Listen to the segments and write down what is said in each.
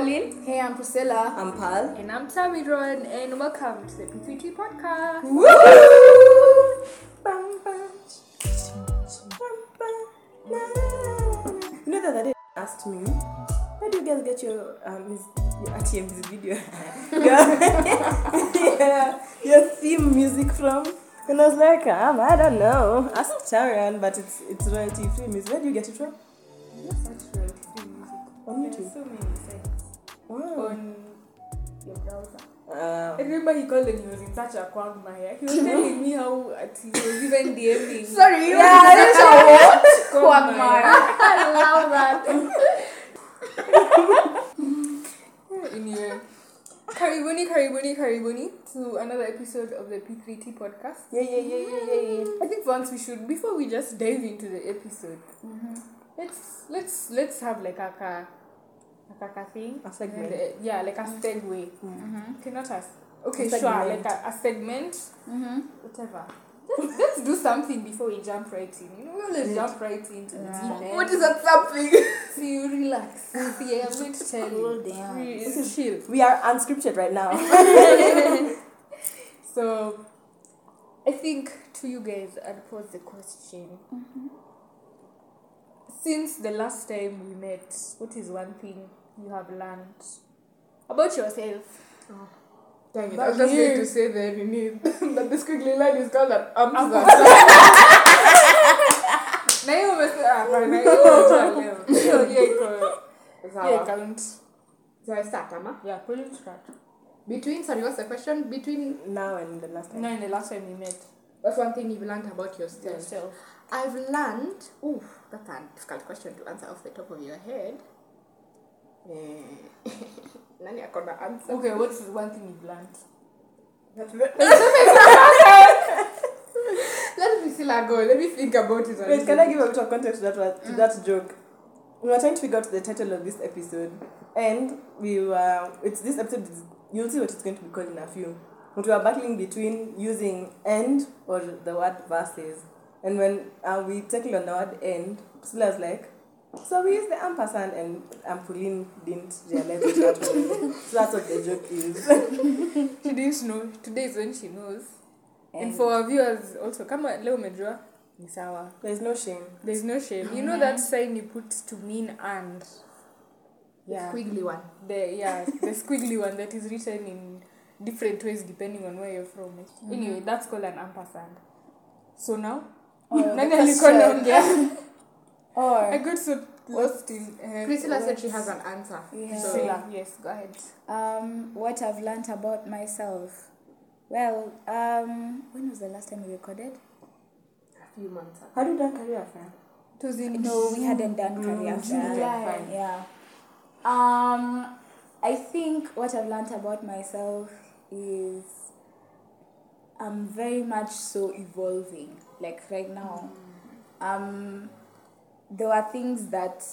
Pauline. Hey, I'm Priscilla. I'm Pal. And I'm Tammy Ron, and welcome to the P3T podcast. Woo! Bam, bam. You know that other day asked me, where do you guys get your um your ATM music video? your, yeah, your theme music from? And I was like, um, I don't know. Ask Tarian, but it's it's royalty free music. Where do you get it from? Yes, that's right. Free music. On YouTube. so many sites Wow. on your browser. Uh, I remember he called and he was in such a quagmire. He was telling me how at, he was even DMing. Sorry, you Yeah, yeah, such a what? Quagmire. I love that. anyway, karibuni, karibuni, karibuni to another episode of the P3T podcast. yeah, yeah, yeah, yeah, yeah, yeah. I think once we should before we just dive into the episode, let's let's let's have like a ka, a thing. A segment. And, uh, yeah, like a mm-hmm. segue. Mm-hmm. Okay, not us. Okay, A sure, like a, a segment, mm-hmm. whatever. Let's, let's do something before we jump right in. You know, we always jump right into the deep. What is that something? So you relax. See, I'm going to tell you. down. Re- chill. We are unscripted right now. So, I think to you guys, I'd pose the question. Since the last time we met, what is one thing you have learned about yourself? Oh. Dang it, But I was just you- going to say that you need that the squiggly line is called an Ampersand. ampersand. Na hiyo umesema hapana, hiyo umejua leo. Hiyo hiyo iko hiyo Sawa. count. So I start, Ama. Yeah, pull it start. Between, sorry, what's the question? Between, now and the last time. No, in the last time we met what's one thing you've learned about yourself? yourself. I've learned, ooh, that's a difficult question to answer off the top of your head. Eh, Nani akona answer? Okay, what's one thing you've learned? Let me still go. Let me think about it. Wait, can I give a bit of context to that one- to that joke? We were trying to figure out the title of this episode, and we were. It's this episode. Is, you'll see what it's going to be called in a few. But we were battling between using "and" or the word "verses," and when uh, we tackled on the word "and," Priscilla was like, "So we use the ampersand," and Pauline didn't realize what happened. so that's what the joke is. She didn't know. Today is when she knows. And, for our viewers also, kama leo umejua ni sawa. There's no shame. There's no shame. You know that sign you put to mean and. Yeah. Squiggly one. The yeah, the squiggly one that is written in different ways depending on where you're from. Anyway, that's called an ampersand. So now, Oh, nani the alikuwa naongea? I Or, got so lost in. Uh, Priscilla said she has an answer. Yeah. So, Priscilla, yes, go ahead. Um, what I've learned about myself. Well, um, when was the last time we recorded? a few months ago. How do you done career fair? It was in No, we hadn't done career fair. July. Yeah. Um, I think what I've learned about myself is I'm very much so evolving. Like right now, um, there were things that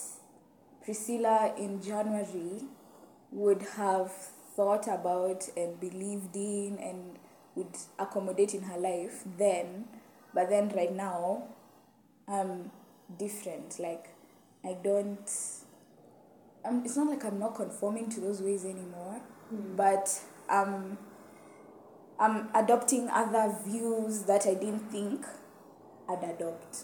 Priscilla in January would have thought about and believed in and would accommodate in her life then, but then right now, I'm different. Like I don't. Um, it's not like I'm not conforming to those ways anymore, but um, I'm adopting other views that I didn't think I'd adopt.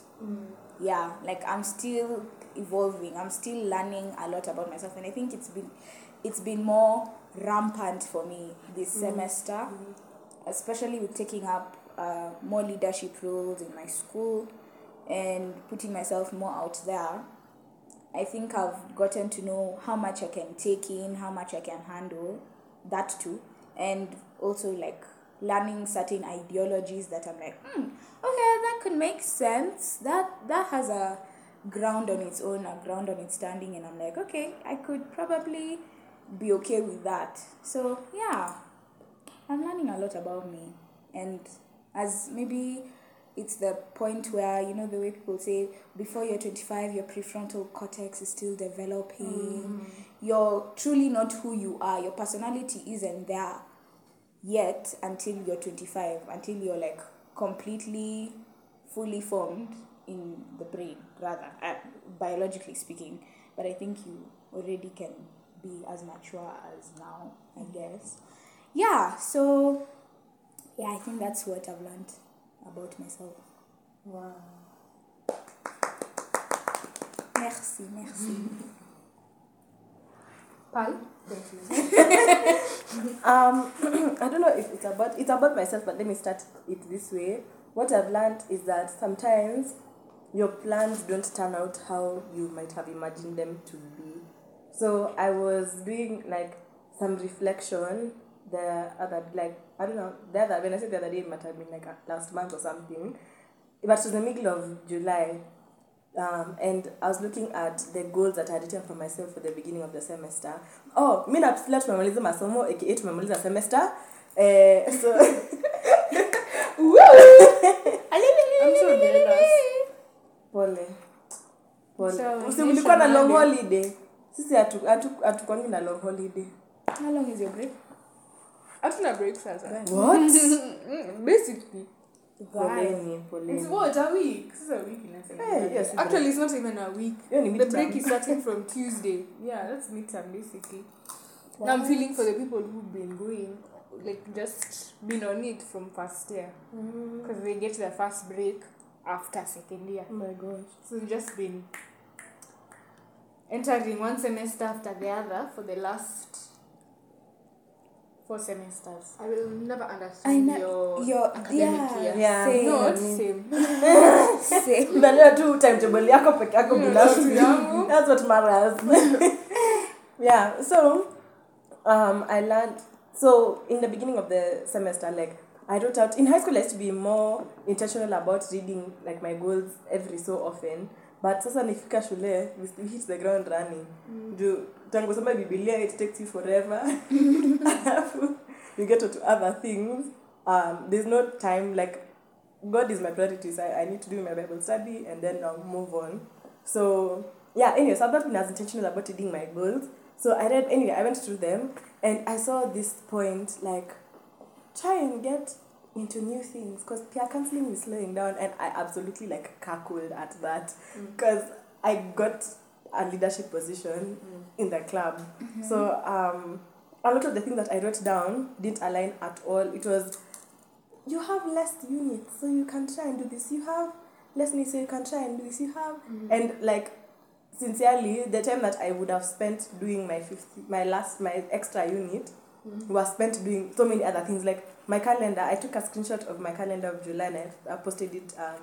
Yeah, like I'm still evolving. I'm still learning a lot about myself, and I think it's been it's been more rampant for me this semester, especially with taking up uh, more leadership roles in my school and putting myself more out there. I think I've gotten to know how much I can take in, how much I can handle, that too, and also like learning certain ideologies that I'm like, hmm, okay, that could make sense. That that has a ground on its own, a ground on its standing, and I'm like, okay, I could probably be okay with that. So yeah, I'm learning a lot about me, and as maybe it's the point where you know the way people say before you're 25 your prefrontal cortex is still developing. Mm-hmm. You're truly not who you are. Your personality isn't there yet until you're 25 until you're like completely fully formed in the brain rather uh, biologically speaking but i think you already can be as mature as now, I guess. Yeah, so yeah, I think that's what I've learned about myself. Wow. Merci, merci. Pal? Um, I don't know if it's about it's about myself, but let me start it this way. What I've learned is that sometimes your plans don't turn out how you might have imagined them to be. So I was doing like some reflection the other like I don't know the other when I said the other day it might have been like last month or something, but it was the middle of July. Um, and I was looking at the goals that I had written for myself for the beginning of the semester. Oh, mi napsila tumemaliza masomo aka tumemaliza semester. Eh, so I'm so jealous. pole pole. So, Si ulikuwa na long holiday. Sisi hatu- hatu- na long holiday. How long is your break? Hatuna break sasa. What? Mm, Basically. Poleni, It's what, a week? This is a week in a sense. Hey, yes, Actually, it's not even a week. The midterm. break is starting from Tuesday. Yeah, that's midterm basically. Now I'm feeling for the people who've been going, like just been on it from first year. Mm. Because they get their first break after second year. Oh my gosh. So just been entering one semester after the other for the last four semesters. I will never I understand know your, your academic yeah, year. Yeah. same, Not same. same. Unajua tu timetable yako peke yako binafsi. That's what matters. yeah. So, um, I learned. So in the beginning of the semester, like I wrote out in high school, I used to be more intentional about reading like my goals every so often. But sasa nifika shule, we hit the ground running. Juu tangu soma Biblia, it takes you forever. Alafu, you get to other things. Um, there's no time like God is my priority. So I, I need to do my Bible study and then I'll move on. So yeah, anyway, so I've not been as intentional about reading my goals. So I read anyway, I went through them and I saw this point like try and get into new things because peer counseling is slowing down and I absolutely like cackled at that because I got a leadership position in the club. So um a lot of the things that I wrote down didn't align at all. It was you have less units, so you can try and do this. You have less units, so you can try and do this. You have and like sincerely, the time that I would have spent doing my fifth, my last, my extra unit was spent doing so many other things. Like my calendar, I took a screenshot of my calendar of July and I, I posted it um,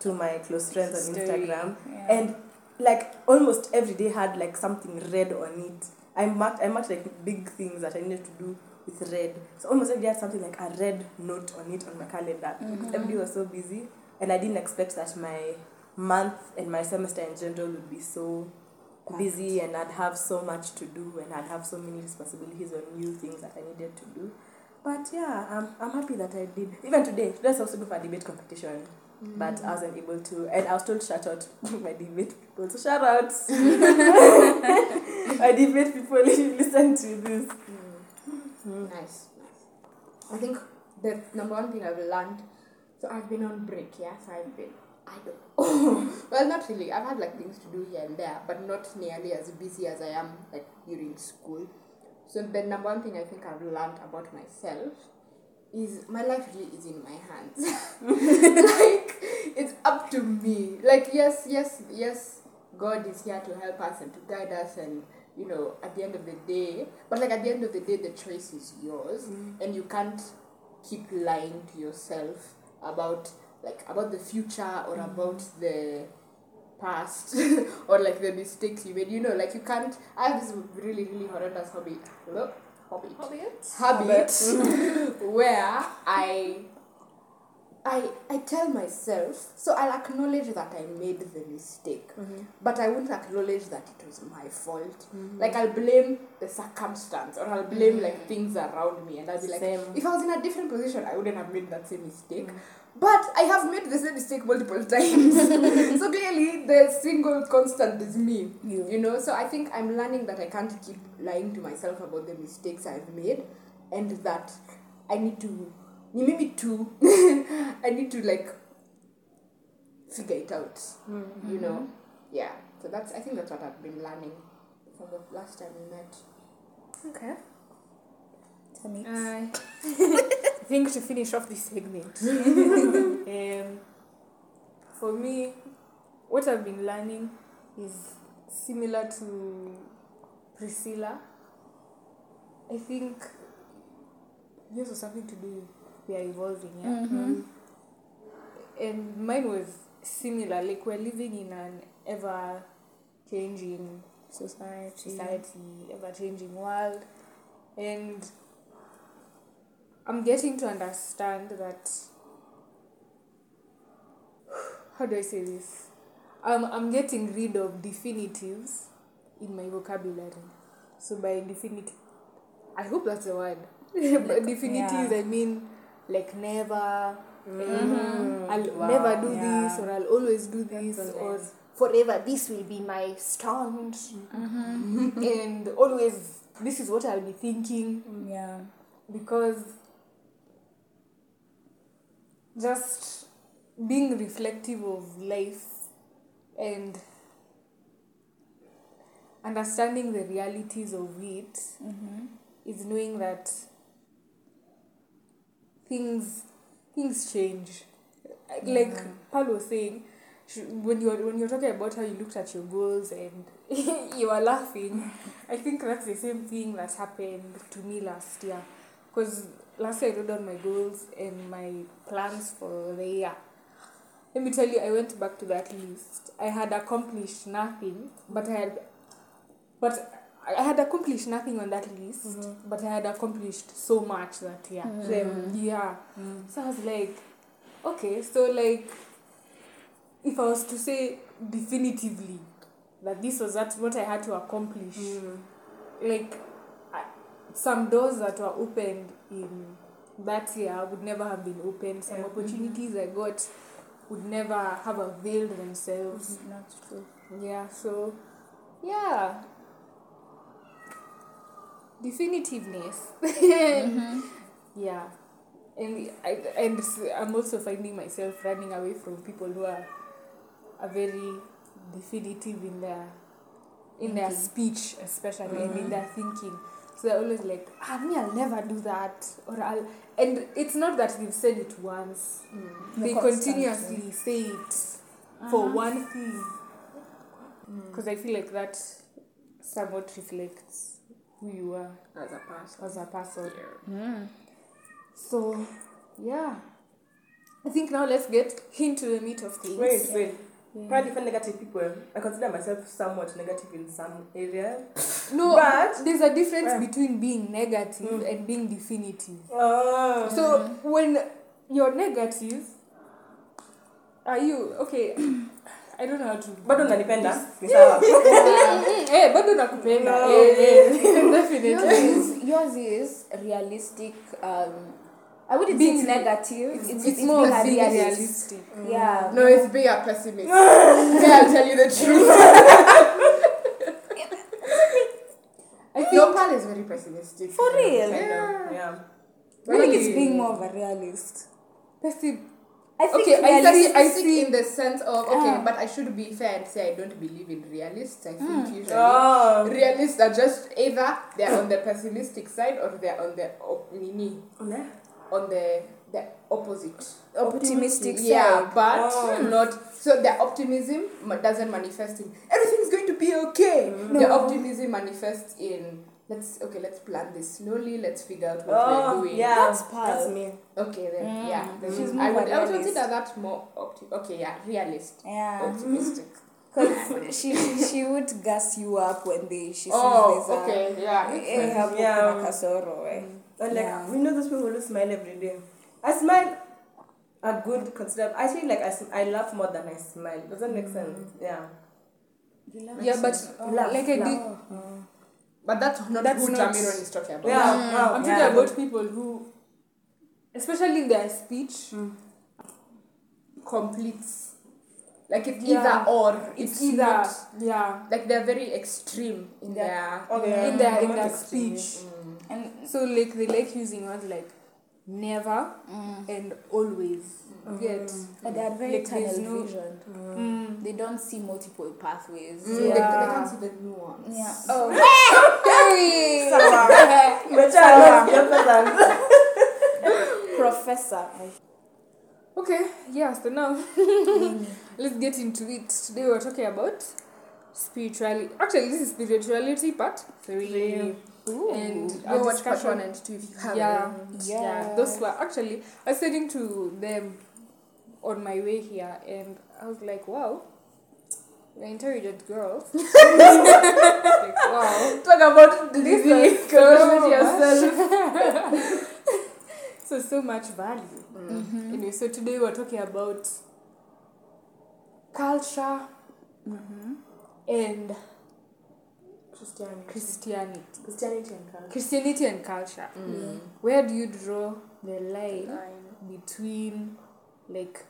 to my close friends on Instagram, Yeah. and like almost every day had like something red on it. I marked, I marked like big things that I needed to do with red. So almost every day had something like a red note on it on my calendar. Because mm-hmm. every day was so busy, and I didn't expect that my month and my semester in general would be so busy and I'd have so much to do and I'd have so many responsibilities or new things that I needed to do. But yeah, I'm, I'm happy that I did. Even today, today I was supposed to go for a debate competition, but mm. I wasn't able to. And I was told to shout out my debate people. So shout out. my debate people, if you listen to this. Mm. Mm. Nice, nice. I think the number one thing I've learned, so I've been on break, yeah, so I've been idle. well, not really. I've had like things to do here and there, but not nearly as busy as I am like during school. So the number one thing I think I've learned about myself is my life really is in my hands. like it's up to me. Like yes, yes, yes. God is here to help us and to guide us and you know at the end of the day but like at the end of the day the choice is yours mm. and you can't keep lying to yourself about like about the future or mm. about the past or like the mistakes you made. You know like you can't i have this really really horrendous hobby. Look hobby. Habit. Where I I I tell myself so I'll acknowledge that I made the mistake mm-hmm. but I won't acknowledge that it was my fault. Mm-hmm. Like I'll blame the circumstance or I'll blame like mm-hmm. things around me and I'll be like Same. if I was in a different position I wouldn't have made that same mistake. But I have made the same mistake multiple times. So clearly the single constant is me you know? So i think i'm learning that i can't keep lying to myself about the mistakes i've made and that i need to ni mimi too. I need to like figure it out you know? Yeah. So that's i think that's what i've been learning from the last time we met. Okay. I think to finish off this segment, um, for me, what I've been learning is similar to Priscilla. I think this was something to do with we are evolving, yeah. Mhm. And mine was similar. Like we're living in an ever changing Society. society, ever changing world. And I'm getting to understand that how do I say this? Um, I'm getting rid of definitives in my vocabulary. So by definitive I hope that's a word. but definitives yeah. I mean like never Mhm. I'll Wow. never do Yeah. this or I'll always do this or forever this will be my stance Mm-hmm. and always this is what I'll be thinking Yeah. because just being reflective of life and understanding the realities of it Mm-hmm. is knowing that things things change. Like Paul was saying when you're when you're talking about how you looked at your goals and you were laughing I think that's the same thing that happened to me last year. Because last year I wrote down my goals and my plans for the year. Let me tell you I went back to that list. I had accomplished nothing but I had but I had accomplished nothing on that list mm-hmm. but I had accomplished so much that year Same. yeah. Mm-hmm. Mm-hmm. So I was like okay so like if I was to say definitively that this was that what I had to accomplish like I, some doors that were opened in that year would never have been opened. Some opportunities I got would never have availed themselves. Not true. yeah so yeah definitiveness. Mm-hmm. yeah. And I, and i'm also finding myself running away from people who are are very definitive in their in their speech especially and in their thinking. So they're always like ah me i'll never do that or i'll and it's not that they've said it once. They The continuously say it for one thing. Because i feel like that somewhat reflects who you are As a person. as a person Mm. so, yeah. I think now let's get into the meat of things. Wait, wait. Probably for negative people, I consider myself somewhat negative in some areas. No, But- there's a difference Yeah. between being negative Mm. and being definitive. Oh. So, when you're negative, are you okay? I don't know how to. bado unanipenda ni sawa Mm, eh, bado nakupenda. No. Eh, eh, Yours definitely. is, yours is realistic. Um, I wouldn't Being- it's negative. It's, more being a being realist. realistic. Yeah. No, it's be a pessimist. yeah, I'll tell you the truth. I think Your pal is very pessimistic. For real? Yeah I think it's Really? being more of a realist. pessi- I think Okay, I realist. see- I Pessimistic in the sense of okay, Ah. but I should be fair and say I don't believe in realists. I think Mm. usually oh realists are just either they're on the pessimistic side or they're on the op- nini, Ne? on the the opposite. optimistic Yeah, but Oh. not so. Their optimism doesn't manifest in everything's going to be okay. Their No. optimism manifests in let's okay, let's plan this slowly. Let's figure out what oh we're doing. yeah That's Pearl. that's me Okay, then Mm. yeah, then She's I would I would realist. consider that more opti- Okay, yeah, realist, Yeah. optimistic. Because she, she would gas you up when they she sees Oh, there's a okay, yeah. makes eh, sense. hapo Yeah. kuna kasoro eh. And like Yeah. we know those people who smile every day. I smile a good consider. I feel like I, sm- I laugh more than I smile. Does that make sense? Yeah. Yeah, but Laugh, like I laugh. did, But that's not That's who not- Jamiron is talking about. Yeah. I'm talking yeah. about people who, especially in their speech, Completes. Like it's Yeah. either or. it's, It's, either not yeah like they're very extreme in Yeah. their Okay. in their in their speech. Mm. And So like they like using words like never mm, and always. You Get but they are very Like, tunnel no- vision. mm. They don't see multiple pathways. Mm, they, they Yeah. can't see the nuance. Yeah. Oh, Very. Charles, your. Professor. Okay, yeah, so now let's get into it. Today we're talking about spirituality. Actually, this is spirituality part three. And Go our watch part discussion- one and two if you haven't. yeah, Yeah. yeah, those were actually I was saying to them on my way here, and I was like, wow, we're intelligent girls. like, wow. Talk about the This disease. so with yourself. So so much value. Mm-hmm. Anyway, so today we're talking about culture mm-hmm. and Christianity. Christianity. Christianity and culture. Christianity and culture. Mm. Mm. Where do you draw the line between like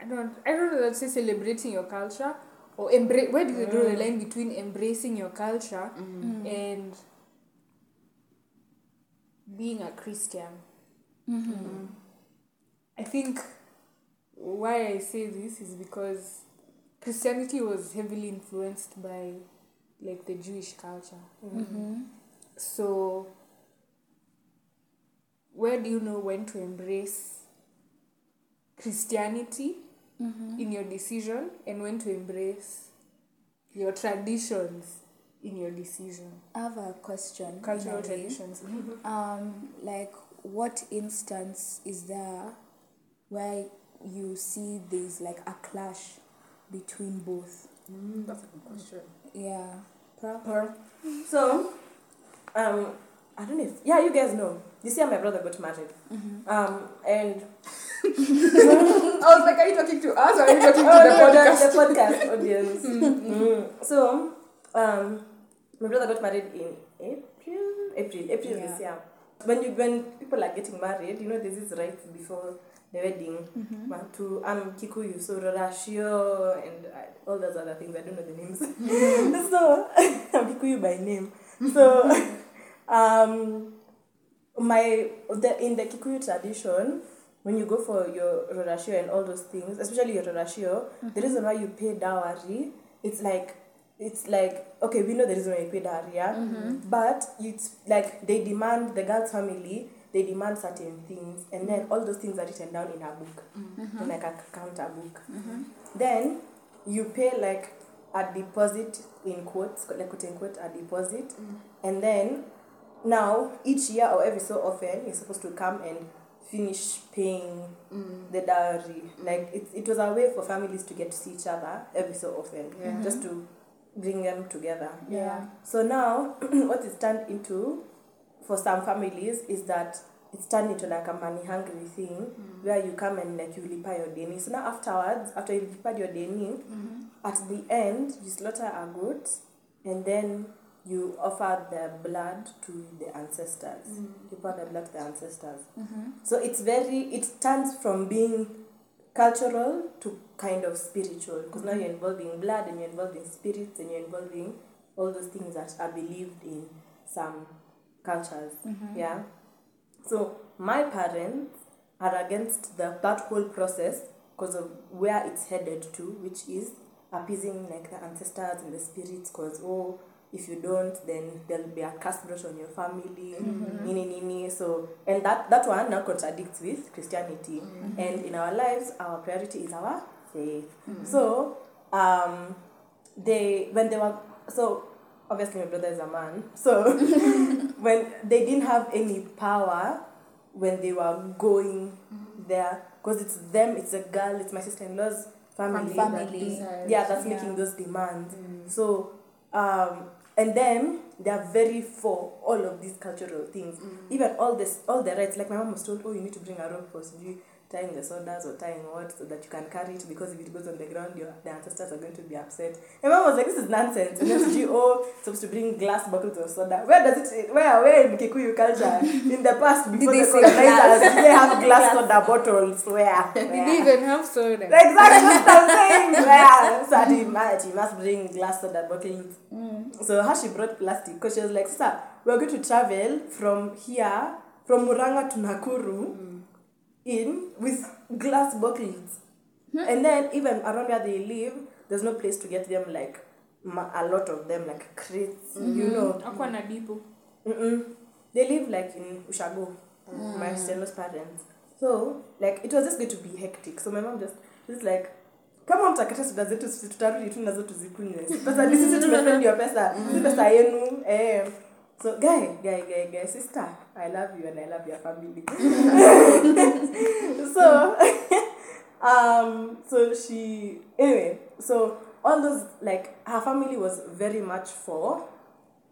I don't I don't know let's say celebrating your culture or embrace where do you draw the mm. line between embracing your culture and being a Christian? Mm-hmm. I think why I say this is because Christianity was heavily influenced by like the Jewish culture. So where do you know when to embrace Christianity in your decision and when to embrace your traditions in your decision? I have a question. Cultural in a way. traditions. Um, like, what instance is there where you see there's like a clash between both? That's a good question. Yeah. Pearl? Pearl. So, um, I don't know if, yeah, you guys know. This year my brother got married. Um, and I was like, are you talking to us or are you talking to Oh, the podcast? the podcast audience. Mm. So, um, my brother got married in April. April, April Yeah. this year. When you when people are getting married, you know there's this right before the wedding. One, two, I'm Kikuyu, so Ruracio and uh, all those other things. I don't know the names. Mm-hmm. so I'm Kikuyu by name. So, mm-hmm. um, my the in the Kikuyu tradition, when you go for your ruracio and all those things, especially your ruracio, mm-hmm. the reason why you pay dowry, it's like it's like okay, we know the reason why you pay dowry, yeah, but it's like they demand the girl's family. They demand certain things, and then all those things are written down in a book, mm-hmm. in like a counter book. Mm-hmm. Then you pay like a deposit in quotes, like quote unquote, a deposit, mm. and then now each year or every so often you're supposed to come and finish paying mm. the dowry. Like it, it was a way for families to get to see each other every so often, Yeah. just to bring them together. Yeah. So now, what is turned into for some families is that it's turned into like a money hungry thing mm. where you come and like you lipa your deni. So now afterwards, after you lipa your deni, mm-hmm. at the end you slaughter a goat and then you offer the blood to the ancestors. Mm. You pour the blood to the ancestors. Mm-hmm. So it's very it turns from being cultural to kind of spiritual because now mm-hmm. you're involving blood and you're involving spirits and you're involving all those things that are believed in some cultures. Mm-hmm. Yeah. So my parents are against the that whole process because of where it's headed to, which is appeasing like the ancestors and the spirits. Because oh, if you don't, then there'll be a curse brought on your family. Mm-hmm. Nini nini. So and that that one now contradicts with Christianity. Mm-hmm. And in our lives, our priority is our faith. So um, they when they were so obviously my brother is a man so when they didn't have any power when they were going there because it's them it's a girl it's my sister-in-law's family, that family. is- yeah that's Yeah. making those demands. So um and then they are very for all of these cultural things. Even all this all the rights like my mom was told oh you need to bring a rope for sijui tying the sodas or tying what so that you can carry it because if it goes on the ground your the ancestors are going to be upset and mom was like this is nonsense and sijui oh supposed to bring glass bottles of soda where does it where where in Kikuyu culture in the past before the colonizers did they have glass soda bottles where, Did where? they even have soda? Exactly what I'm saying. Yeah. So ma- Ati must bring glass soda bottles. Mm. So how she brought plastic because she was like, "Sister, we're going to travel from here, from Muranga to Nakuru, mm. In with glass bottles, and then even around where they live, there's no place to get them like ma- a lot of them like crates, you know. Akwa na bibo. Mm-mm. They live like in Ushago, my Stella's parents. So, like, it was just going to be hectic. So my mom just, just like, kama mtakata soda zetu sisi tutarudi tu nazo tuzikunywe pesa ni sisi tumespend pesa si pesa yenu eh so guy guy guy guy sister i love you and i love your family. So um so she anyway so all those like her family was very much for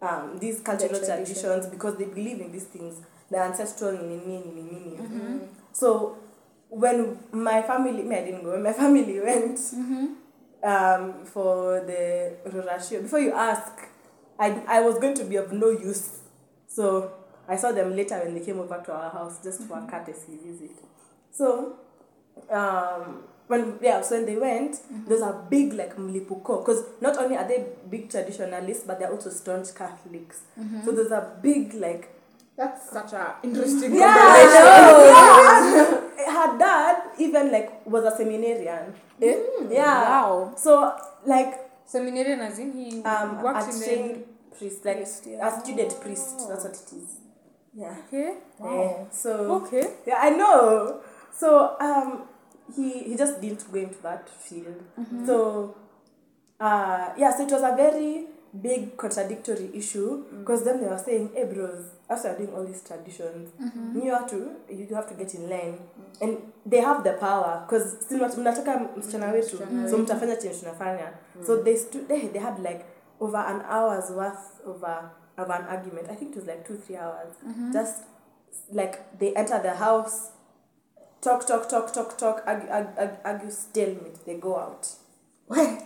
um these cultural tradition. traditions. because they believe in these things the ancestral nini nini nini so when my family me i didn't go when my family went um for the ruracio before you ask i i was going to be of no use. So i saw them later when they came over to our house just for a mm-hmm. courtesy visit. So um when yeah so when they went mm-hmm. there's a big like mlipuko. Because not only are they big traditionalists but they're also staunch catholics. Mm-hmm. So there's a big like That's such a interesting yeah, combination. yeah. her dad even like was a seminarian. Eh? Mm, yeah. Wow. so like Seminarian as in he um works in trained priest like Priest, yeah. a student priest. That's what it is yeah. Okay. Wow. Yeah. so Okay. yeah i know. So um he he just didn't go into that field. So uh yeah so it was a very big contradictory issue because then they were saying hey bros after doing all these traditions you have to you have to get in line. And they have the power because mnataka msichana wetu so mtafanya chenye tunafanya. So they stood they, they had like over an hour's worth of, a, of an argument i think it was like two three hours. Just like they enter the house talk talk talk talk talk argue argue, argue, argue stalemate they go out.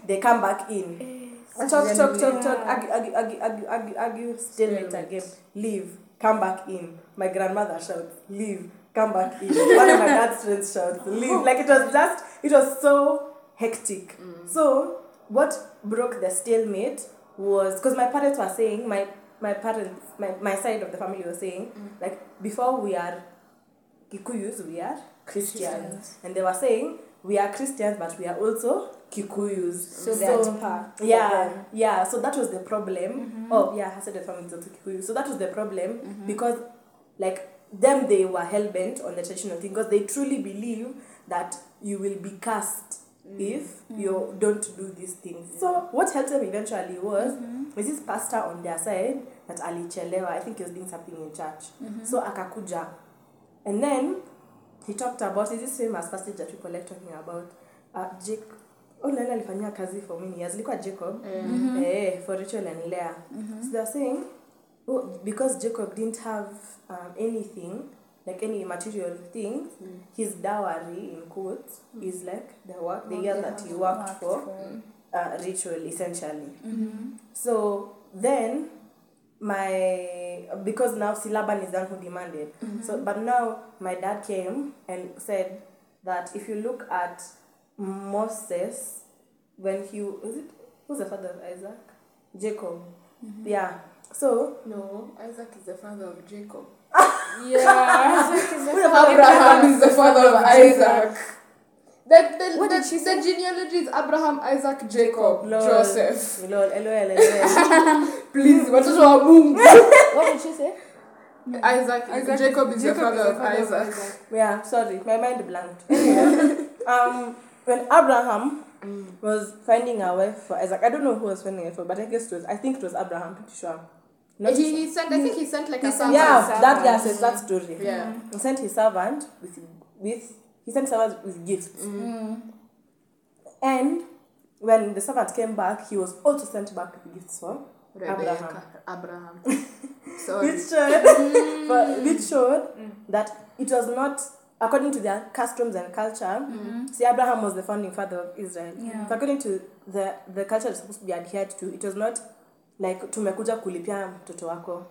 They come back in. Talk talk talk talk argue argue argue argue argue, argue stalemate again. leave. Come back in. My grandmother shouts leave. Come back in. One of my dad's friends shouts leave. Like it was just it was so hectic. So what broke the stalemate was because my parents were saying my my parents my, my side of the family was saying like before we are Kikuyus, we are Christians. And they were saying, we are Christians, but we are also Kikuyus. So at Yeah, yeah. So that was the problem. Oh, yeah, I said the family is also Kikuyu. So that was the problem because, like, them, they were hell bent on the traditional thing because they truly believe that you will be cast if you don't do these things. So what helped them eventually was was this pastor on their side that alichelewa. I think he was doing something in church. So akakuja, and then he talked about is this famous passage that people like talking about. Uh, Jake, oh nani alifanyia kazi for many years ilikuwa jacob. Eh, for rachel and leah so they're saying oh, because jacob didn't have um, anything like any material things hmm. his dowry in quotes hmm. is like the work the year that he worked for uh, Rachel essentially. Mm-hmm. So then my because now Silaban is the one who demanded mm-hmm. so but now my dad came and said that if you look at Moses when he was it who's the father of Isaac? Jacob. Mm-hmm. Yeah. So No, Isaac is the father of Jacob. Yeah. Abraham is the father of Isaac. The, the, What the, did she the genealogy is Abraham, Isaac, Jacob, Lol. Joseph. Lol, LOL, LOL. Please, watoto wa Mungu. What did she say? Isaac, Isaac Jacob is- is Jacob the father is of Isaac. yeah sorry my mind blanked Anyway, um when Abraham was finding a wife for Isaac I don't know who was finding it for but I guess it was I think it was Abraham pretty sure Not He, he sent, I think he sent like a He sent- servant. yeah, servant. that guy says that mm. story. Yeah. He sent his servant with with he sent servant with gifts. Mm. And when the servant came back, he was also sent back with gifts for Rebecca. Abraham. Sorry. which showed mm. but which showed that it was not according to their customs and culture. Mm-hmm. See, Abraham was the founding father of Israel. Yeah. So according to the the culture that's supposed to be adhered to, it was not like tumekuja kulipia mtoto wako.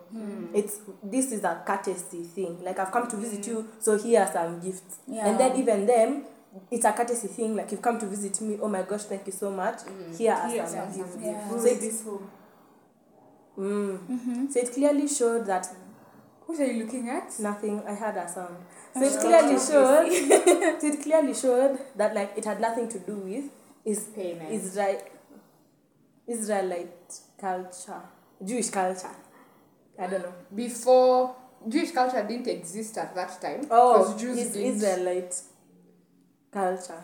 It's this is a courtesy thing. Like i've come to visit you so here are some gifts. Yeah. and then even them it's a courtesy thing. Like you've come to visit me. Oh my gosh thank you so much. Here are Here some gifts. Yeah. so it, this home. mm. so it clearly showed that What are you looking at? nothing. I had a sound so it clearly showed so it clearly showed that like it had nothing to do with is Payment. Israel Israelite culture, Jewish culture. I don't know. Before Jewish culture didn't exist at that time. Oh, because Jews it's didn't. Israelite culture.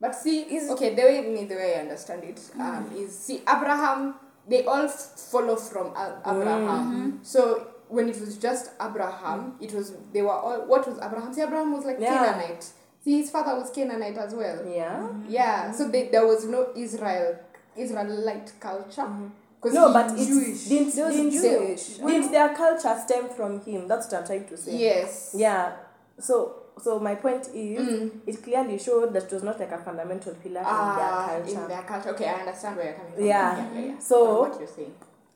But see, Is- okay, the way me the way I understand it um, mm. is see Abraham. They all follow from Al- mm. Abraham. Mm-hmm. So when it was just Abraham, mm. it was they were all. What was Abraham? See, Abraham was like Yeah. Canaanite. See, his father was Canaanite as well. Yeah. Mm-hmm. Yeah. So they, there was no Israel Israelite culture. Because No, but it's Jewish. didn't, There was didn't, Jewish. didn't their culture stem from him? That's what I'm trying to say. Yes. Yeah. So so my point is, Mm. it clearly showed that it was not like a fundamental pillar Ah, in their culture. in their culture. Okay, I understand where you're coming from. Yeah. yeah, yeah. So- what you're saying.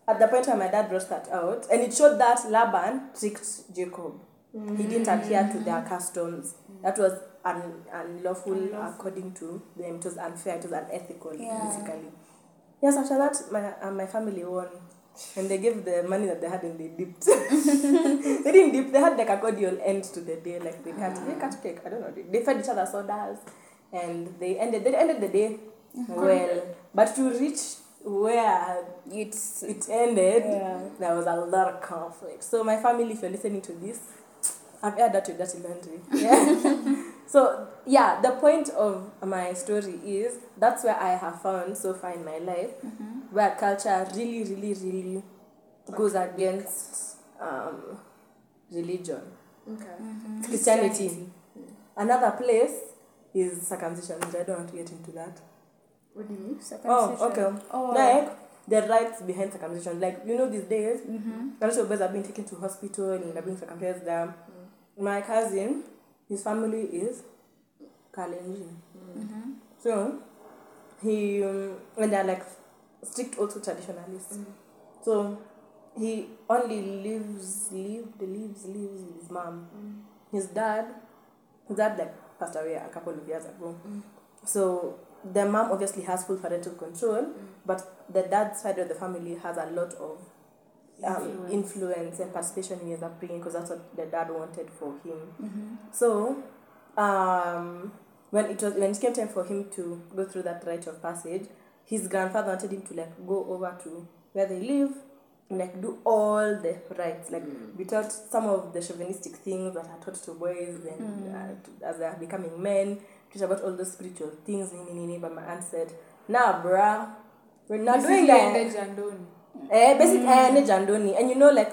At the point where my dad brought that out, and it showed that Laban tricked Jacob. He didn't adhere to their customs. That was un- unlawful according to them. It was unfair. It was unethical, Yeah. basically. Yes, after that, my uh, my family won. And they gave the money that they had and they dipped. they didn't dip, they had like a cordial end to the day. Like they cut, they cut cake, I don't know. They, they fed each other sodas and they ended they ended the day well. But to reach where It's it ended, Yeah. there was a lot of conflict. So my family, if you're listening to this, I've aired that to dirty laundry. Yeah. So yeah, the point of my story is that's where I have found so far in my life where culture really, really, really goes against um, religion, Okay. Christianity. Another place is circumcision, but I don't want to get into that. What do you mean? Circumcision. Oh, okay. Oh. Like the rights behind circumcision. Like you know these days, Mm-hmm. a lot of boys are being taken to hospital and they're being circumcised there. My cousin, his family is Kalenjin. Mm-hmm. So he um, and they're like strict also traditionalists. So he only lives lived lives lives with his mom. His dad his dad like passed away a couple of years ago. So the mom obviously has full parental control, but the dad's side of the family has a lot of um, influence and participation in his upbringing because that's what the dad wanted for him. So, um, when it was when it came time for him to go through that rite of passage, his grandfather wanted him to like go over to where they live and like do all the rites, like be taught some of the chauvinistic things that are taught to boys and uh, to, as they are becoming men, teach about all those spiritual things. nini, nini. But my aunt said, "Nah, bruh, we're not doing that." Eh, basic eh, ne jandoni. And you know, like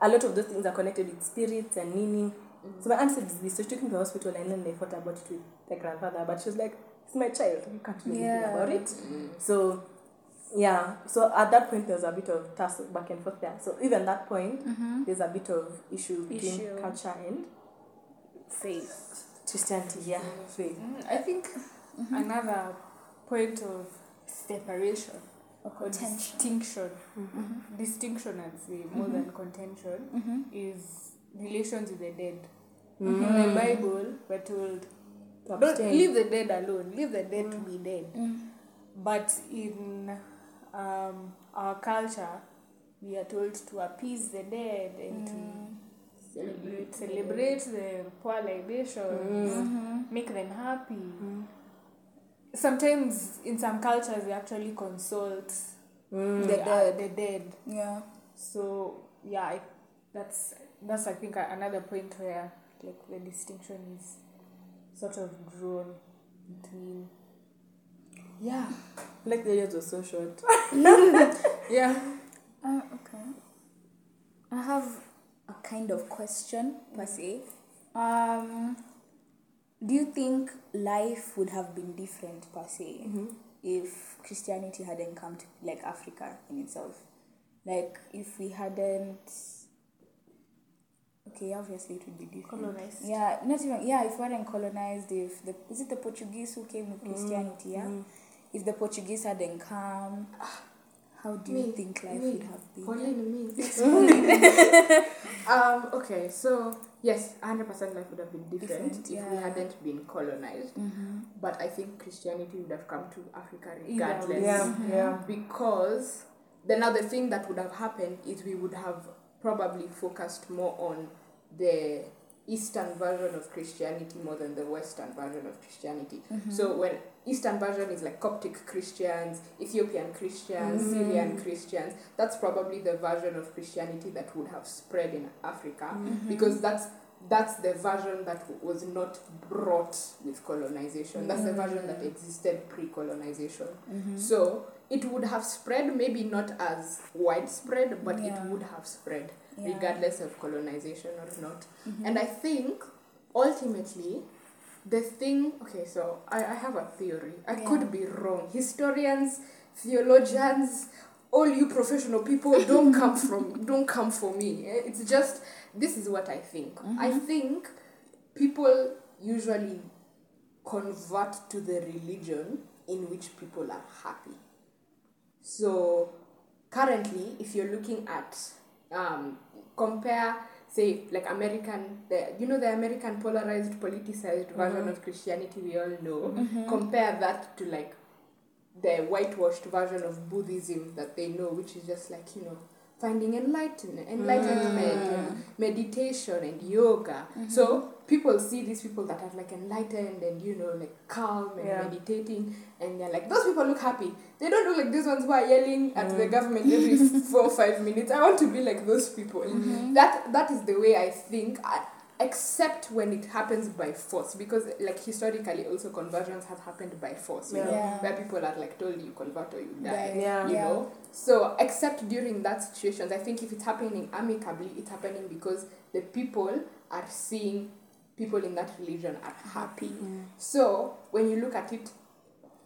a lot of those things are connected with spirits and meaning. So my aunt said this, so she took him to the hospital and then they thought about it with the grandfather. But she was like, it's my child, you can't do anything Yeah. about it. So, yeah. So at that point, there was a bit of tussle back and forth there. So even that point, there's a bit of issue between Issue. culture and Faith. Christianity. Yeah, faith. Mm, I think another point of separation Or or Mm-hmm. distinction I'd say more than contention, is relations with the dead. In the Bible, we're told, To don't leave the dead alone, leave the dead to be dead. But in um, our culture, we are told to appease the dead and to celebrate, celebrate the poor libations, make them happy. Sometimes in some cultures, they actually consult Mm. the, dead. the dead. Yeah. So yeah, I, that's that's I think another point where like the distinction is sort of drawn between. Yeah. Like the years were so short. Yeah. Uh, okay. I have a kind of question per se. Um, do you think life would have been different per se mm-hmm. if Christianity hadn't come to like Africa in itself? Like if we hadn't. Okay, obviously it would be different. Colonized. Yeah, not even yeah. If we hadn't colonized, if the is it the Portuguese who came with mm-hmm. Christianity? Yeah. Mm-hmm. If the Portuguese hadn't come, ah, how do you Me, think life me, would have been? Pauline, me. um, okay, so yes, 100% life would have been different, Different, if we hadn't been colonized. Mm-hmm. But I think Christianity would have come to Africa Either regardless. way. Yeah, yeah. Because the other thing that would have happened is we would have probably focused more on the Eastern version of Christianity more than the Western version of Christianity. So when Eastern version is like Coptic Christians, Ethiopian Christians, mm. Syrian Christians. That's probably the version of Christianity that would have spread in Africa mm-hmm. because that's that's the version that was not brought with colonization. That's the version that mm. existed pre-colonization. Mm-hmm. So it would have spread, maybe not as widespread, but Yeah. it would have spread Yeah. regardless of colonization or not. Mm-hmm. And I think ultimately the thing okay so i, I have a theory. I Yeah. could be wrong. Historians theologians all you professional people don't come from don't come for me Eh, it's just this is what i think. I think people usually convert to the religion in which people are happy. So currently, if you're looking at um, compare say like American the you know the American polarized politicized uh-huh. version of Christianity we all know. Mm-hmm. Compare that to like the whitewashed version of Buddhism that they know which is just like you know finding enlightenment mm. enlightenment and meditation and yoga mm-hmm. so people see these people that are like enlightened and you know like calm and Yeah. meditating and they're like those people look happy they don't look like these ones who are yelling at the mm. government every four or five minutes i want to be like those people mm-hmm. that that is the way i think I, except when it happens by force because like historically also conversions have happened by force you Yeah. know Yeah. where people are like told you convert or you die. Yeah. you know so except during that situations i think if it's happening amicably it's happening because the people are seeing people in that religion are happy. So when you look at it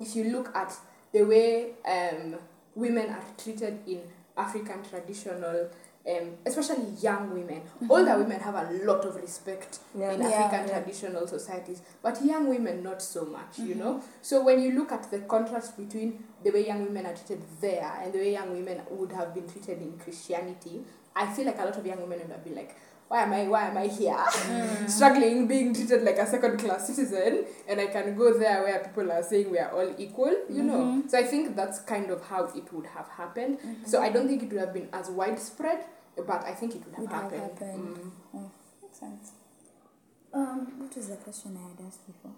if you look at the way um, women are treated in african traditional um, especially young women older women have a lot of respect Yeah. in Yeah, african yeah. traditional societies but young women not so much you know? So when you look at the contrast between the way young women are treated there and the way young women would have been treated in christianity i feel like a lot of young women would have been like why am I why am I here struggling being treated like a second class citizen and I can go there where people are saying we are all equal you know so I think that's kind of how it would have happened so I don't think it would have been as widespread but I think it would have Would have happened, happened. Mm. Oh, makes sense. Um, what was the question I had asked before?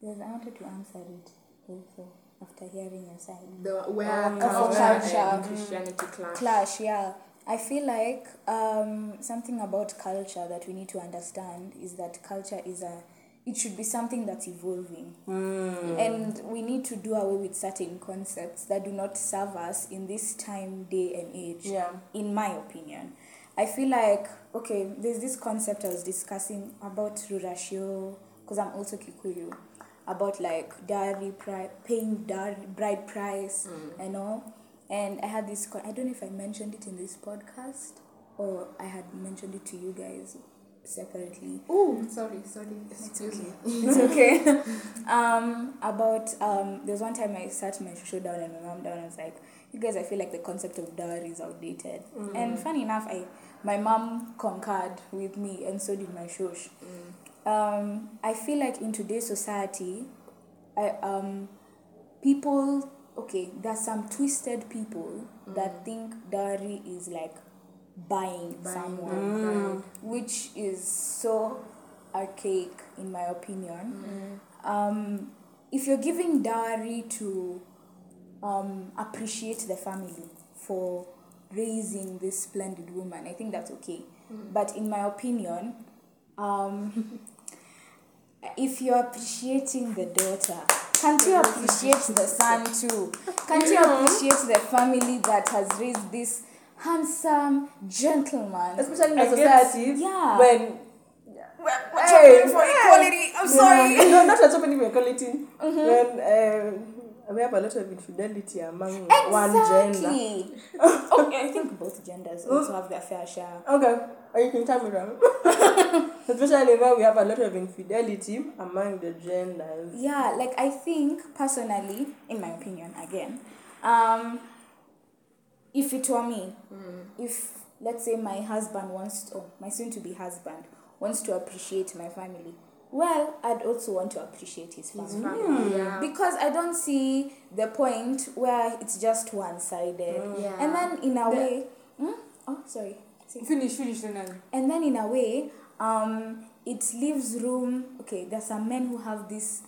Because I wanted to answer it also after hearing your side. the where Oh, culture and Christianity clash Clash, yeah. I feel like um, something about culture that we need to understand is that culture is a it should be something that's evolving. And we need to do away with certain concepts that do not serve us in this time, day, and age. Yeah. In my opinion, I feel like okay, there's this concept I was discussing about ruracio because I'm also Kikuyu about like dowry pri- paying dowry bride price and all. And I had this. I don't know if I mentioned it in this podcast or I had mentioned it to you guys separately. oh sorry sorry excuse me It's okay. um, about um, there's one time I sat my show down and my mom down. and I was like, "You guys, I feel like the concept of dowry is outdated." And funny enough, I my mom concurred with me, and so did my shosh. Um, I feel like in today's society, I um, people okay, there's some twisted people that think dowry is like buying, someone which is so archaic in my opinion. Um, if you're giving dowry to um, appreciate the family for raising this splendid woman, I think that's okay. But in my opinion, um, if you're appreciating the daughter, can't you appreciate the son too? Can't you appreciate the family that has raised this handsome gentleman? Especially in the society yeah. when We're chopping for equality. I'm sorry. No, no, not a chopping for equality. When um, we have a lot of infidelity among one gender. Okay, I think both genders also have their fair share. Okay, or you can tell me wrong. Especially when we have a lot of infidelity among the genders. Yeah, like I think personally, in my opinion, again, um, if it were me, if let's say my husband wants to, or my soon to be husband wants to appreciate my family, well, I'd also want to appreciate his family. Family, yeah. Because I don't see the point where it's just one sided. Yeah. And then in a way, Hmm? oh, sorry. Say- Finish, finish, Renal. and then in a way um it leaves room okay there's some men who have this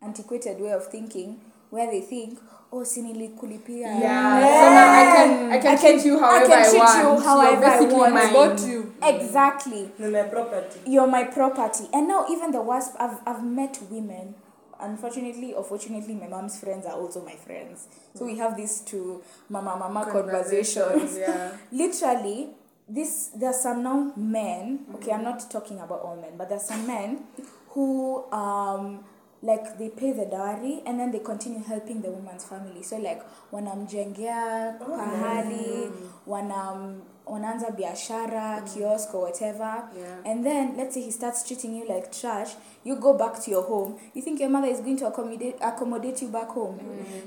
antiquated way of thinking where they think, oh, sinili kulipia. Yeah. So now I can I can treat you however I, I can treat want. you however You're I want. mine. Got you. Exactly. No, my property. You're my property. And now even the worst, I've, I've met women. Unfortunately or fortunately, my mom's friends are also my friends. So we have these two mama mama conversations. Yeah. Literally, this there's some now men. Okay, I'm not talking about all men, but there's some men who um like they pay the dowry and then they continue helping the woman's family. So like wanamjengea pahali, wanam wanaanza biashara, kiosk or whatever. Yeah. And then let's say he starts treating you like trash, you go back to your home. You think your mother is going to accommodate accommodate you back home.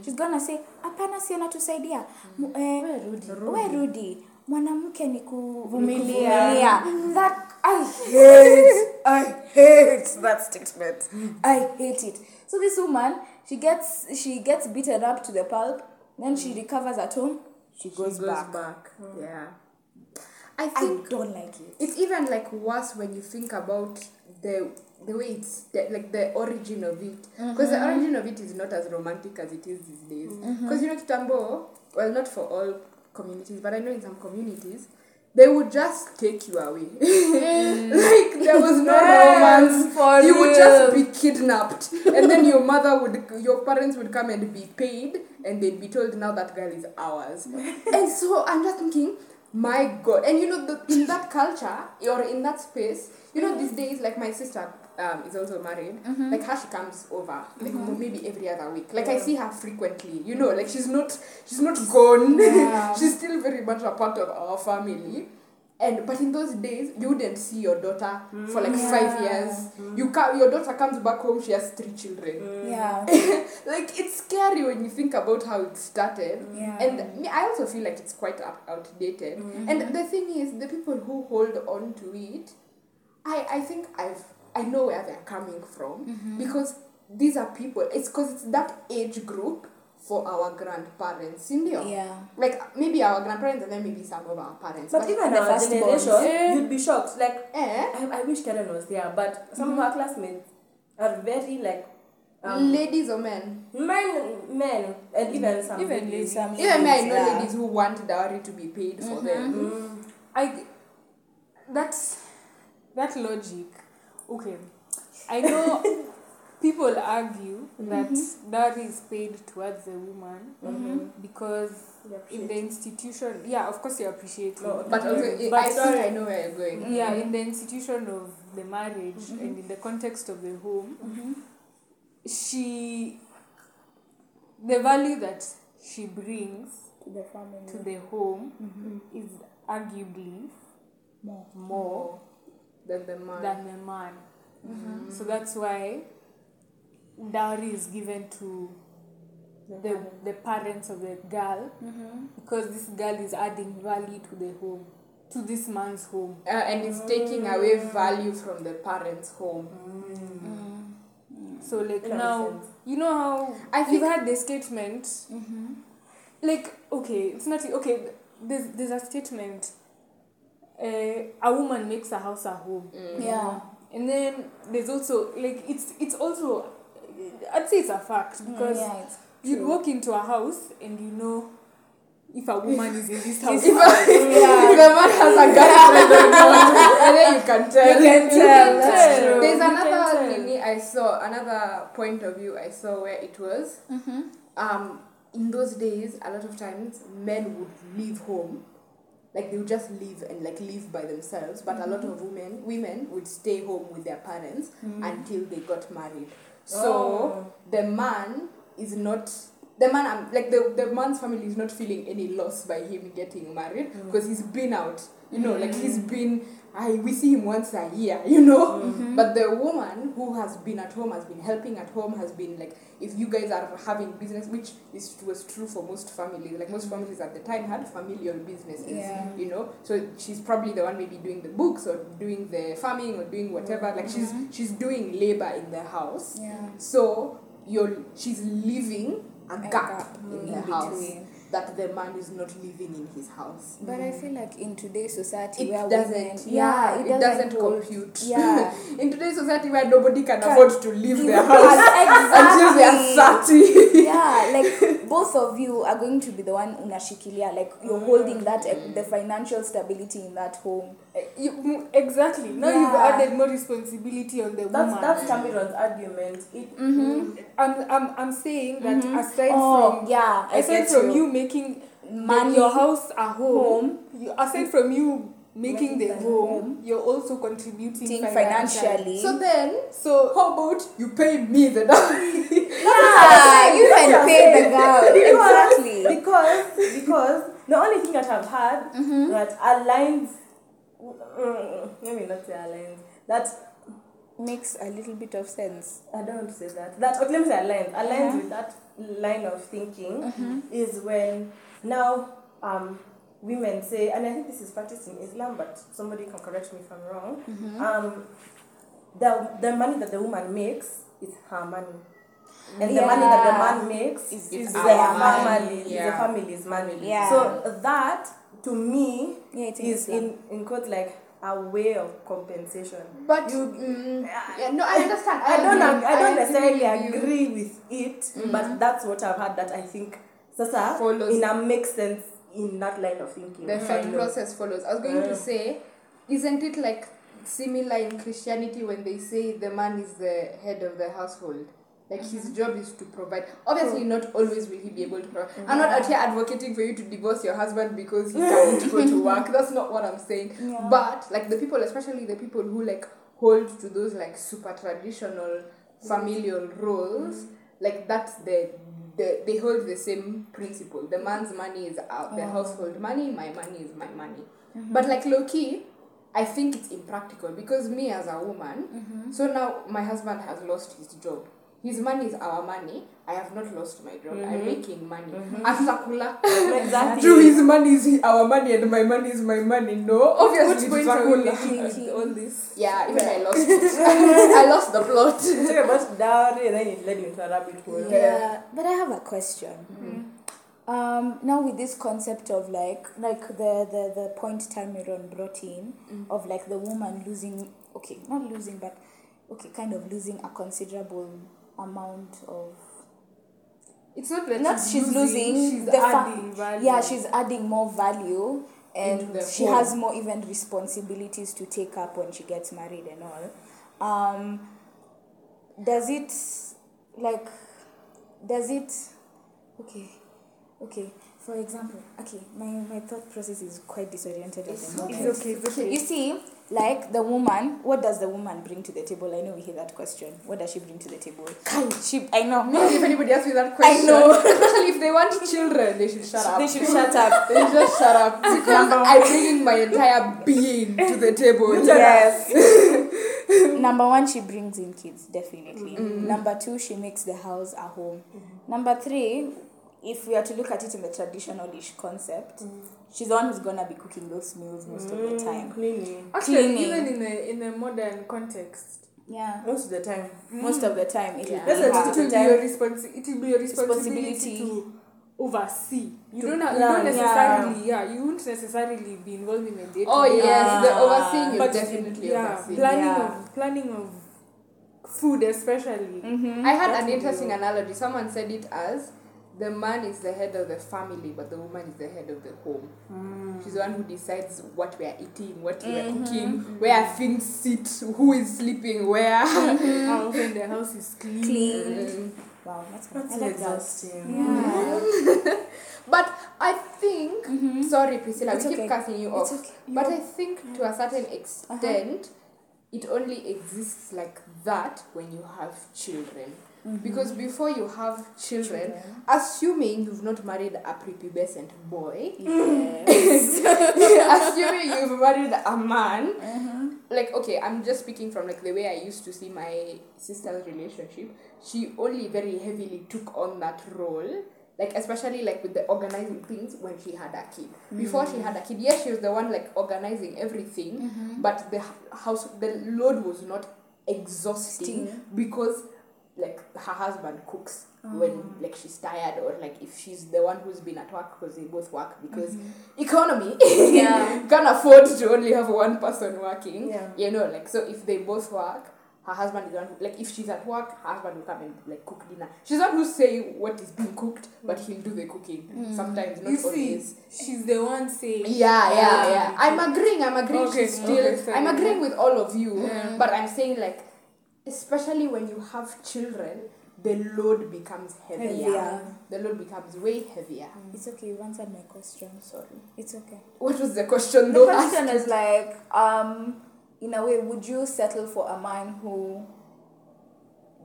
She's gonna say, "Hapana, si anatusaidia." Mu- Eh, we rudi. Mwanamke ni kuvumilia. That I hate. I hate that statement. I hate it. So this woman, she gets she gets beaten up to the pulp, then she recovers at home, she goes, She goes back. back. Yeah. I I don't like it. it's even like worse when you think about the the way it's the, like the origin of it because the origin of it is not as romantic as it is these days because you know kitambo well not for all communities but i know in some communities they would just take you away. Mm. Like there was no romance. for you would just be kidnapped. And then your mother would your parents would come and be paid and they'd be told now that girl is ours. And so i'm just thinking my god. And you know the, in that culture or in that space. You know these days like my sister um, is also married. Like how she comes over like maybe every other week. Like i see her frequently you know like she's not she's not gone. She's still very much a part of our family and but in those days you wouldn't see your daughter for like mm. five years. Mm. You ca- your daughter comes back home she has three children. Mm. Yeah. like it's scary when you think about how it started. Yeah. and me i also feel like it's quite out- outdated. And the thing is the people who hold on to it i i think i've i know where they're coming from. Mm-hmm. Because these are people it's because it's that age group for our grandparents India. Yeah. like maybe our grandparents and then maybe some of our parents But even the our firstborns. generation, Eh. you'd be shocked. Like, eh, I, I wish Karen was there, but some of our classmates are very like um, ladies or men men, men, and even some Even ladies. ladies. Some even me i know yeah. ladies who want dowry to be paid for them I that's that logic. Okay, I know people argue that mm-hmm. dowry is paid towards the woman mm-hmm. because in the institution, yeah, of course you appreciate it. No, but also i But I think sorry. i know where you're going yeah, mm-hmm. in the institution of the marriage and in the context of the home, she the value that she brings To the family. to the home is arguably More. more than the man than the man. So that's why dowry is given to the, the parents of the girl mm-hmm. because this girl is adding value to the home, to this man's home. uh, and it's taking away mm. value from the parents' home. Mm. Mm. So like That now, you know how I you've think- had the statement. Mm-hmm. Like okay, it's not okay. There's there's a statement. Uh, a woman makes a house a home. Yeah. And then there's also like it's it's also I'd say it's a fact mm, because yeah, you'd walk into a house and you know if a woman is in this house. If, if the man has a girlfriend or and then you can tell. You can tell, that's true. There's You another thing I saw, another point of view I saw where it was. Mm-hmm. Um, in those days, a lot of times men would leave home, like they would just leave and like live by themselves. But a lot mm-hmm. of women, women would stay home with their parents mm. until they got married. So Oh. the man is not the man I'm, like the, the man's family is not feeling any loss by him getting married mm. because he's been out. You know like he's mm. been I we see him once a year you know? Mm-hmm. But the woman who has been at home has been helping at home has been like if you guys are having business which is was true for most families like most mm-hmm. families at the time had familial businesses Yeah. you know? So she's probably the one maybe doing the books or doing the farming or doing whatever like she's mm-hmm. she's doing labor in the house. Yeah. so you're she's leaving a, A gap, gap in, in the house. between. That the man is not living in his house. But I feel like in today's society It where doesn't, women, yeah, it doesn't, hold- compute. Yeah. in today's society where nobody can Can- afford to leave their house until they are 30. yeah, like both of you are going to be the one unashikilia, like you're holding that eh, the financial stability in that home. You, mm, exactly. Now you've added more responsibility on the That's woman. that's Cameron's argument. It, Mm-hmm. I'm, I'm, I'm saying that aside Oh, from yeah, I aside from you. you, making Money. your house a home, Home. You, aside from you making the home, home. you're also contributing financially. financially. So then, So how about you pay me the dowry? Yeah, you can pay the girl. because, Exactly. because because the only thing that I've had that aligns mm, let me not say aligns that Makes a little bit of sense. I don't want to say that that okay, let me say aligns aligns with that line of thinking is when now um women say and I think this is practiced in Islam but somebody can correct me if I'm wrong um the the money that the woman makes is her money and the money that the man makes Is- is, is the money. family, is the family's money. Yeah. So that to me Yeah, is in in quote like a way of compensation. But You- mm, yeah, no, I understand. I don't agree. I don't necessarily with you. agree with it, but that's what I've had that I think sasa Follows. in a makes sense in that line of thinking. The thought kind of. process follows. I was going to say, isn't it like similar in Christianity when they say the man is the head of the household? Like his mm-hmm. job is to provide. Obviously, mm. not always will he be able to provide. I'm not out here advocating for you to divorce your husband because he can't go to work. That's not what I'm saying. Yeah. But like the people, especially the people who like hold to those like super traditional mm. familial roles, mm. like that's the the, they hold the same principle. The man's money is out, the Oh. household money, my money is my money. Mm-hmm. But like low key, I think it's impractical because me as a woman, mm-hmm. so now my husband has lost his job. His money is our money. I have not lost my job. I'm mm-hmm. making money. Mm-hmm. Hatutakula. Exactly. Through his money is our money and my money is my money. No, obviously which point are we tutakula. making all this? Yeah, even I lost it. I lost the plot. Talk about dowry, and then it led you into a rabbit hole. Yeah, but I have a question. Mm-hmm. Um, now with this concept of like like the the the point Tamiron brought in of like the woman losing okay not losing but okay kind of losing a considerable amount of It's not that not she's, she's losing, she's the fa- value. yeah she's adding more value and she has more even responsibilities to take up when she gets married and all um does it like does it okay okay for example okay my my thought process is quite disoriented at the moment It's okay, it's okay. you see like the woman what does the woman bring to the table? I know we hear that question. What does she bring to the table? She i know. Maybe if anybody asks me that question, i know. especially if they want children, they should shut up. they should shut up. They just shut up. Because I'm bringing my entire being to the table. yes. Number one, she brings in kids, definitely. Mm-hmm. Mm-hmm. Number two, she makes the house a home. Mm-hmm. Number three, if we are to look at it in the traditional-ish concept, she's the one who's gonna be cooking those meals most of the time. Cleaning. Actually, cleaning. even in a in a modern context, Yeah. Most of the time. Most of the time, it will Yeah. be That's a her. it will be your responsi- It will be your responsibility, Responsibility. to oversee. You To don't have, you plan, don't necessarily yeah. You won't necessarily be involved in the day. Oh yes, the overseeing you definitely yeah, oversee. planning Yeah. of planning of food especially. Mm-hmm. I had That an interesting be- analogy. Someone said it as the man is the head of the family, but the woman is the head of the home. Hmm. She's the one who decides what we are eating, what we are mm-hmm. cooking, mm-hmm. where things sit, who is sleeping where. Mm-hmm. How often the house is clean. Clean. Mm. Wow, that's, That's like that. exhausting. Yeah. But I think, sorry Priscilla, It's we keep cutting you off. okay. But I think to a mm. certain uh-huh. extent, it only exists like that when you have children. Mm-hmm. Because before you have children, assuming you've not married a prepubescent boy, Yes. assuming you've married a man, mm-hmm. like okay, I'm just speaking from like the way I used to see my sister's relationship. She only very heavily took on that role. Like especially like with the organizing things when she had a kid. Mm. Before she had a kid, yes, she was the one like organizing everything, mm-hmm. but the house the load was not exhausting Sting. because like her husband cooks ah. when like she's tired or like if she's the one who's been at work because they both work because mm-hmm. economy Yeah. can't afford to only have one person working Yeah. you know like so if they both work her husband is the one who, like if she's at work her husband will come and like cook dinner she's not who say what is being cooked but he'll do the cooking mm. sometimes not You see, always she's the one saying. yeah, yeah, Yeah. yeah. I'm agreeing. I'm agreeing. Okay, she's still. okay, sorry. I'm agreeing with all of you. Yeah. But I'm saying like, especially when you have children, the load becomes heavier. Heavier. The load becomes way heavier. It's okay, you've answered my question. Sorry. It's okay. What was the question though? The question is like, um, in a way, would you settle for a man who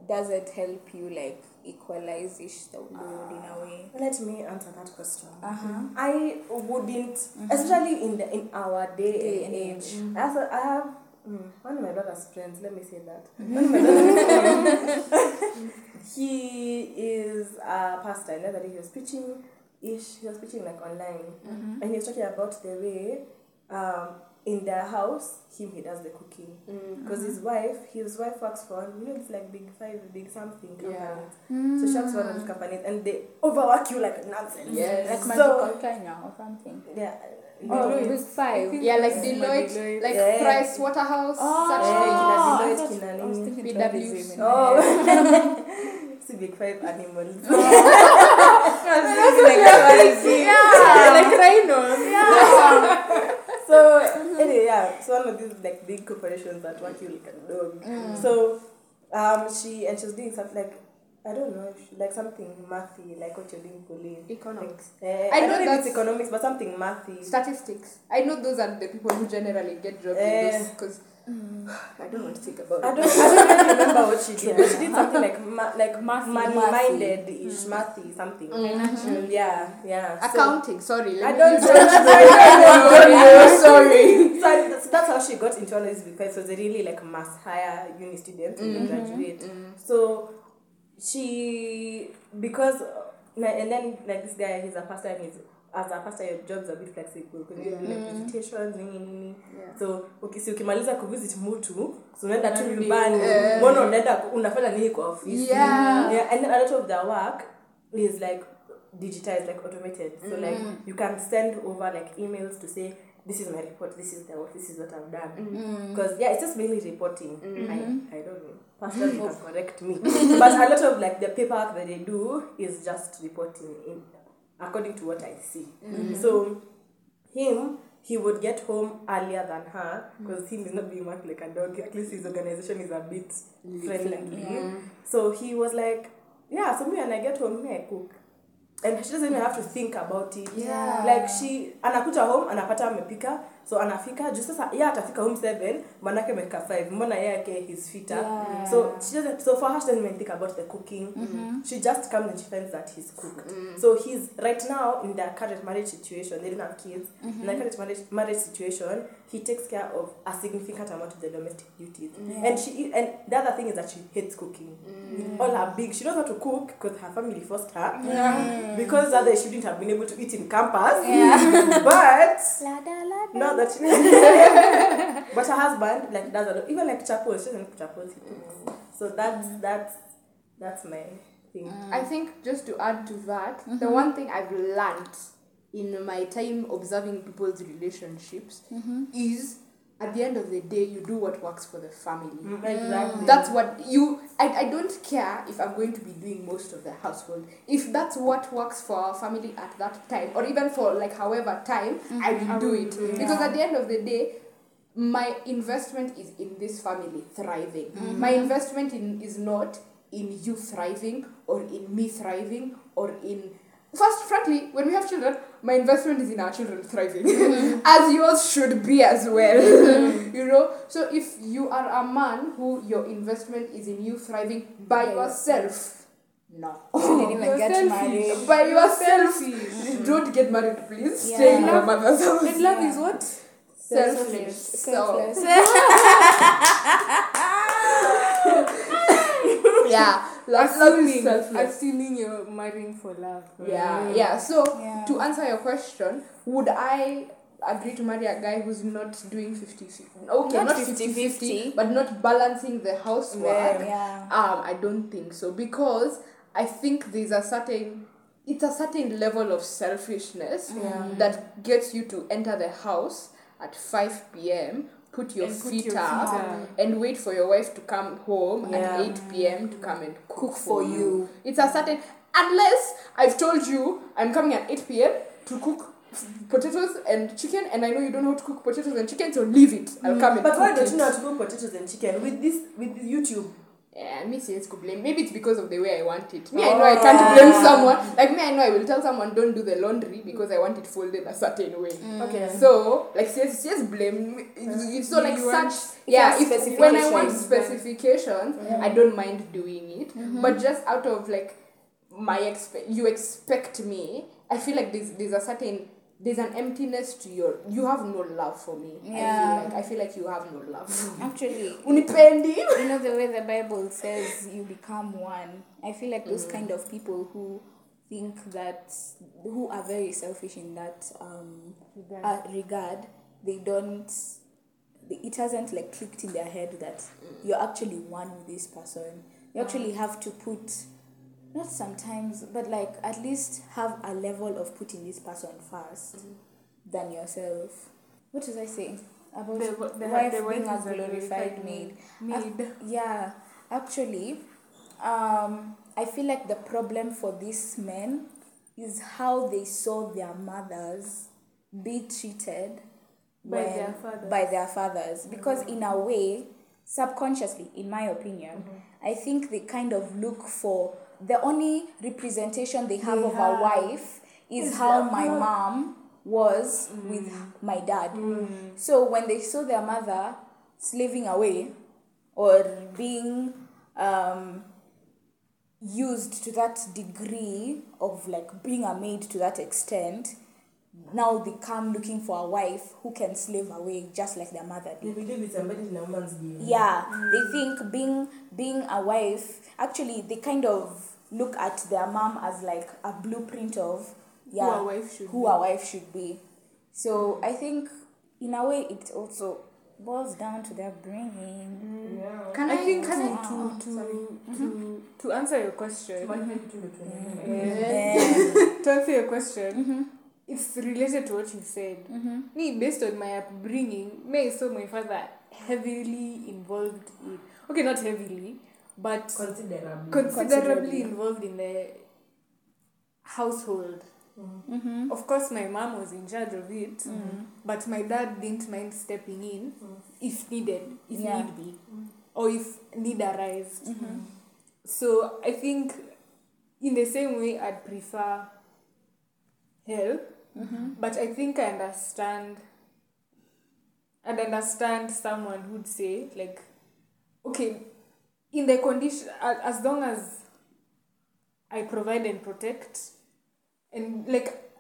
doesn't help you like equalize ish the load in a way? Let me answer that question. Uh-huh. I wouldn't, especially in the in our day, Day and age. Have, I have mm, one of my brother's friends. Let me say that one of my brother's friends. he is a pastor. And the other day he was preaching. Ish, he was preaching like online, and he was talking about the way. Um, in their house, him he does the cooking because his wife, his wife works for you know it's like big five, big something companies. Yeah. So she works for one of these companies, and they overwork you like nonsense. Yes. Like So- magical Kenya or something. Yeah. Oh, Deloitte. big five. Yeah, like Yeah. Deloitte, Deloitte. like Yeah. Price Waterhouse, Oh, such Yeah, things. I Deloitte, thought- kina I was nini. thinking PwC. tourism in Oh. See big five animals. Yeah. like rhinos. so anyway, yeah. So one of these like big corporations that work you like a dog. Mm. So um she and she was doing something like I don't know, like something mathy, like what you're doing live. Economics. Uh, I I, know don't know if it's economics, but something mathy. Statistics. I know those are the people who generally get jobs in Eh. this because I don't want to think about I it. don't, I don't really remember what she did, she did something like ma- like Mathy. money minded ish, mathy something. Mm, yeah, yeah. So- Accounting, sorry. I don't know. don't sorry. so, I- so that's how she got into all this because it was a really like mass hire uni student they graduate. So she because and then like this guy he's a pastor and he's as a pastor your job's a bit flexible. Because you do like visitations nini nini. Yeah. so uki- si ukimaliza kuvisit mtu so unaenda tu nyumbani. Mbona unaenda unafanya nini kwa ofisi? Yeah. yeah and then a lot of their work is like digitized like automated. So like you can send over like emails to say this is my report this is the work this is what i've done. Because yeah it's just mainly reporting. I, I don't know pastors can correct me. But a lot of like the paperwork that they do is just reporting in according to what i see. So him he would get home earlier than her because him is not being worked like a dog. At least his organization is a bit friendly. so he was like yeah so me when i get home me i cook. And she doesn't even have to think about it. Yeah. like she anakuja home anapata amepika so anafika juu sasa ye atafika home seven manake amefika five mbona ye yake his fitter? Yeah. so she doesn't so for her she doesn't even think about the cooking. She just comes and she finds that he's cooked. So he's right now in their current marriage situation they don't have kids. In their current marriage, marriage situation he takes care of a significant amount of the domestic duties. And she and the other thing is that she hates cooking. With mm. all her big she knows how to cook because her family forced her. Because otherwise she wouldn't have been able to eat in campus. But Lada, lada. not that she but her husband like does a lot. Even like chapels she doesn't cook chapels he cooks. Mm. So that's that's that's my thing. Mm. I think just to add to that, the mm-hmm. one thing I've learned in my time observing people's relationships mm-hmm. is at the end of the day, you do what works for the family. Mm, exactly That's what you. I, I don't care if I'm going to be doing most of the household. If that's what works for our family at that time, or even for like however time, mm-hmm. I will do it. Because at the end of the day, my investment is in this family thriving. Mm-hmm. My investment in, is not in you thriving or in me thriving or in. First, frankly, when we have children, my investment is in our children thriving, mm-hmm. as yours should be as well. Mm-hmm. you know, so if you are a man who your investment is in you thriving by By yourself, no. Didn't even get married. by yourself, don't get married, please. Yeah. Stay in your mother's house. And love is what? Selfish. Selfless. So, yeah, love, love is Assuming, selfless. assuming you're marrying for love. Yeah, yeah. So Yeah. to answer your question, would I agree to marry a guy who's not doing 50 okay Not not 50-50. 50 but not balancing the housework Yeah. um i don't think so because i think there's a certain it's a certain level of selfishness Yeah. that gets you to enter the house at 5 p.m put your, And put feet, your up, feet and wait for your wife to come home Yeah. at 8 p.m to come and cook, Cook for you. it's a certain unless I've told you I'm coming at 8 p.m. to cook potatoes and chicken and I know you don't know how to cook potatoes and chicken, so leave it. I'll mm. come and cook. But why don't you know how to cook potatoes and chicken with this with YouTube? Yeah, me says could blame. Maybe it's because of the way I want it. Me, I Oh, know I can't oh. blame someone. Like me, I know I will tell someone don't do the laundry because I want it folded a certain way. Mm. Okay. So, like, she has, she has blame. Uh, it's So, like, such. Yeah, if, when I want specifications, specifications, I don't mind doing it. Mm-hmm. But just out of, like, my expe- you expect me, I feel like there's, there's a certain. There's an emptiness to your. You have no love for me. Yeah. I feel like I feel like you have no love. for me. Actually, Unipendi. you know the way the Bible says you become one. I feel like those kind of people who think that who are very selfish in that um, Regard. uh, regard, they don't. It hasn't like clicked in their head that you're actually one with this person. You actually have to put, not sometimes, but like at least have a level of putting this person first than yourself. What was I saying about The, the, the, wife the being a glorified maid? maid. Ac- yeah, actually, um, I feel like the problem for these men is how they saw their mothers be treated By when- their fathers. by their fathers. Because in a way, subconsciously, in my opinion, Mm-hmm. I think they kind of look for the only representation they have They of have a wife is is how my how- mom was with Mm. my dad. So when they saw their mother slaving away or being um, used to that degree of like being a maid to that extent, now they come looking for a wife who can slave away just like their mother They did. believe it's embedded in a woman's DNA. Yeah, they think being being a wife. Actually, they kind of look at their mom as like a blueprint of yeah Who a wife should who be. a wife should be. So I think in a way it also boils down to their bringing. Mm. Yeah. Can I I, think can to, I, uh, to, oh, to, to, to answer your question, Yeah. to answer your question, mm-hmm. it's related to what you said. Mm-hmm. Me, based on my upbringing, me I saw my father heavily involved in, okay, not heavily, but Considerably. considerably Considerably. involved in the household. Mm-hmm. Of course, my mom was in charge of it, but my dad didn't mind stepping in if needed, if Yeah. need be, or if need arised. Mm-hmm. So I think, in the same way, I'd prefer help, Mm-hmm. but I think I understand. I'd understand someone who'd say like, okay, in the condition a- as long as I provide and protect, and like,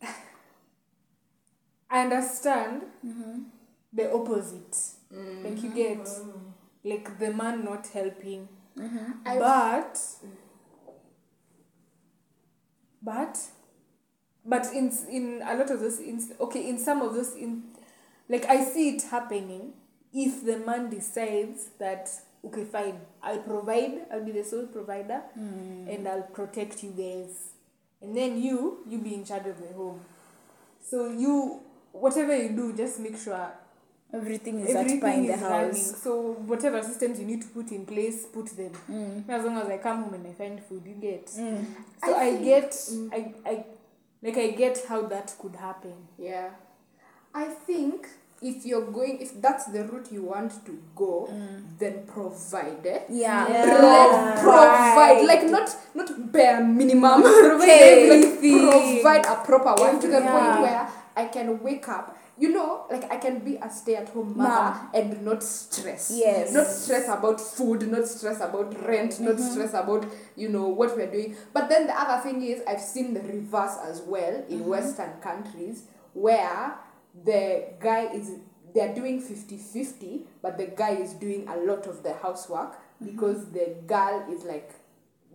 I understand Mm-hmm. the opposite. Mm-hmm. Like you get like the man not helping, mm-hmm. I've- but mm. but but in in a lot of those in okay in some of those in like I see it happening if the man decides that okay fine I'll provide I'll be the sole provider and I'll protect you guys and then you you be in charge of the home so you whatever you do just make sure Everything is at everything in the is running. So whatever systems you need to put in place, put them. Mm. As long as I come home and I find food, you get. Mm. So I I, get mm. I, I, like I get how that could happen. Yeah. I think if you're going, if that's the route you want to go, then provide. eh? Yeah. Like, provide, like not not bare minimum. provide like, provide a proper one to the Yeah. point where I can wake up. You know, like I can be a stay-at-home mother Mom. and not stress. Yes. Not stress about food, not stress about rent, not stress about you know what we're doing. But then the other thing is, I've seen the reverse as well in Western countries where the guy is they're doing 50-50 but the guy is doing a lot of the housework mm-hmm. because the girl is like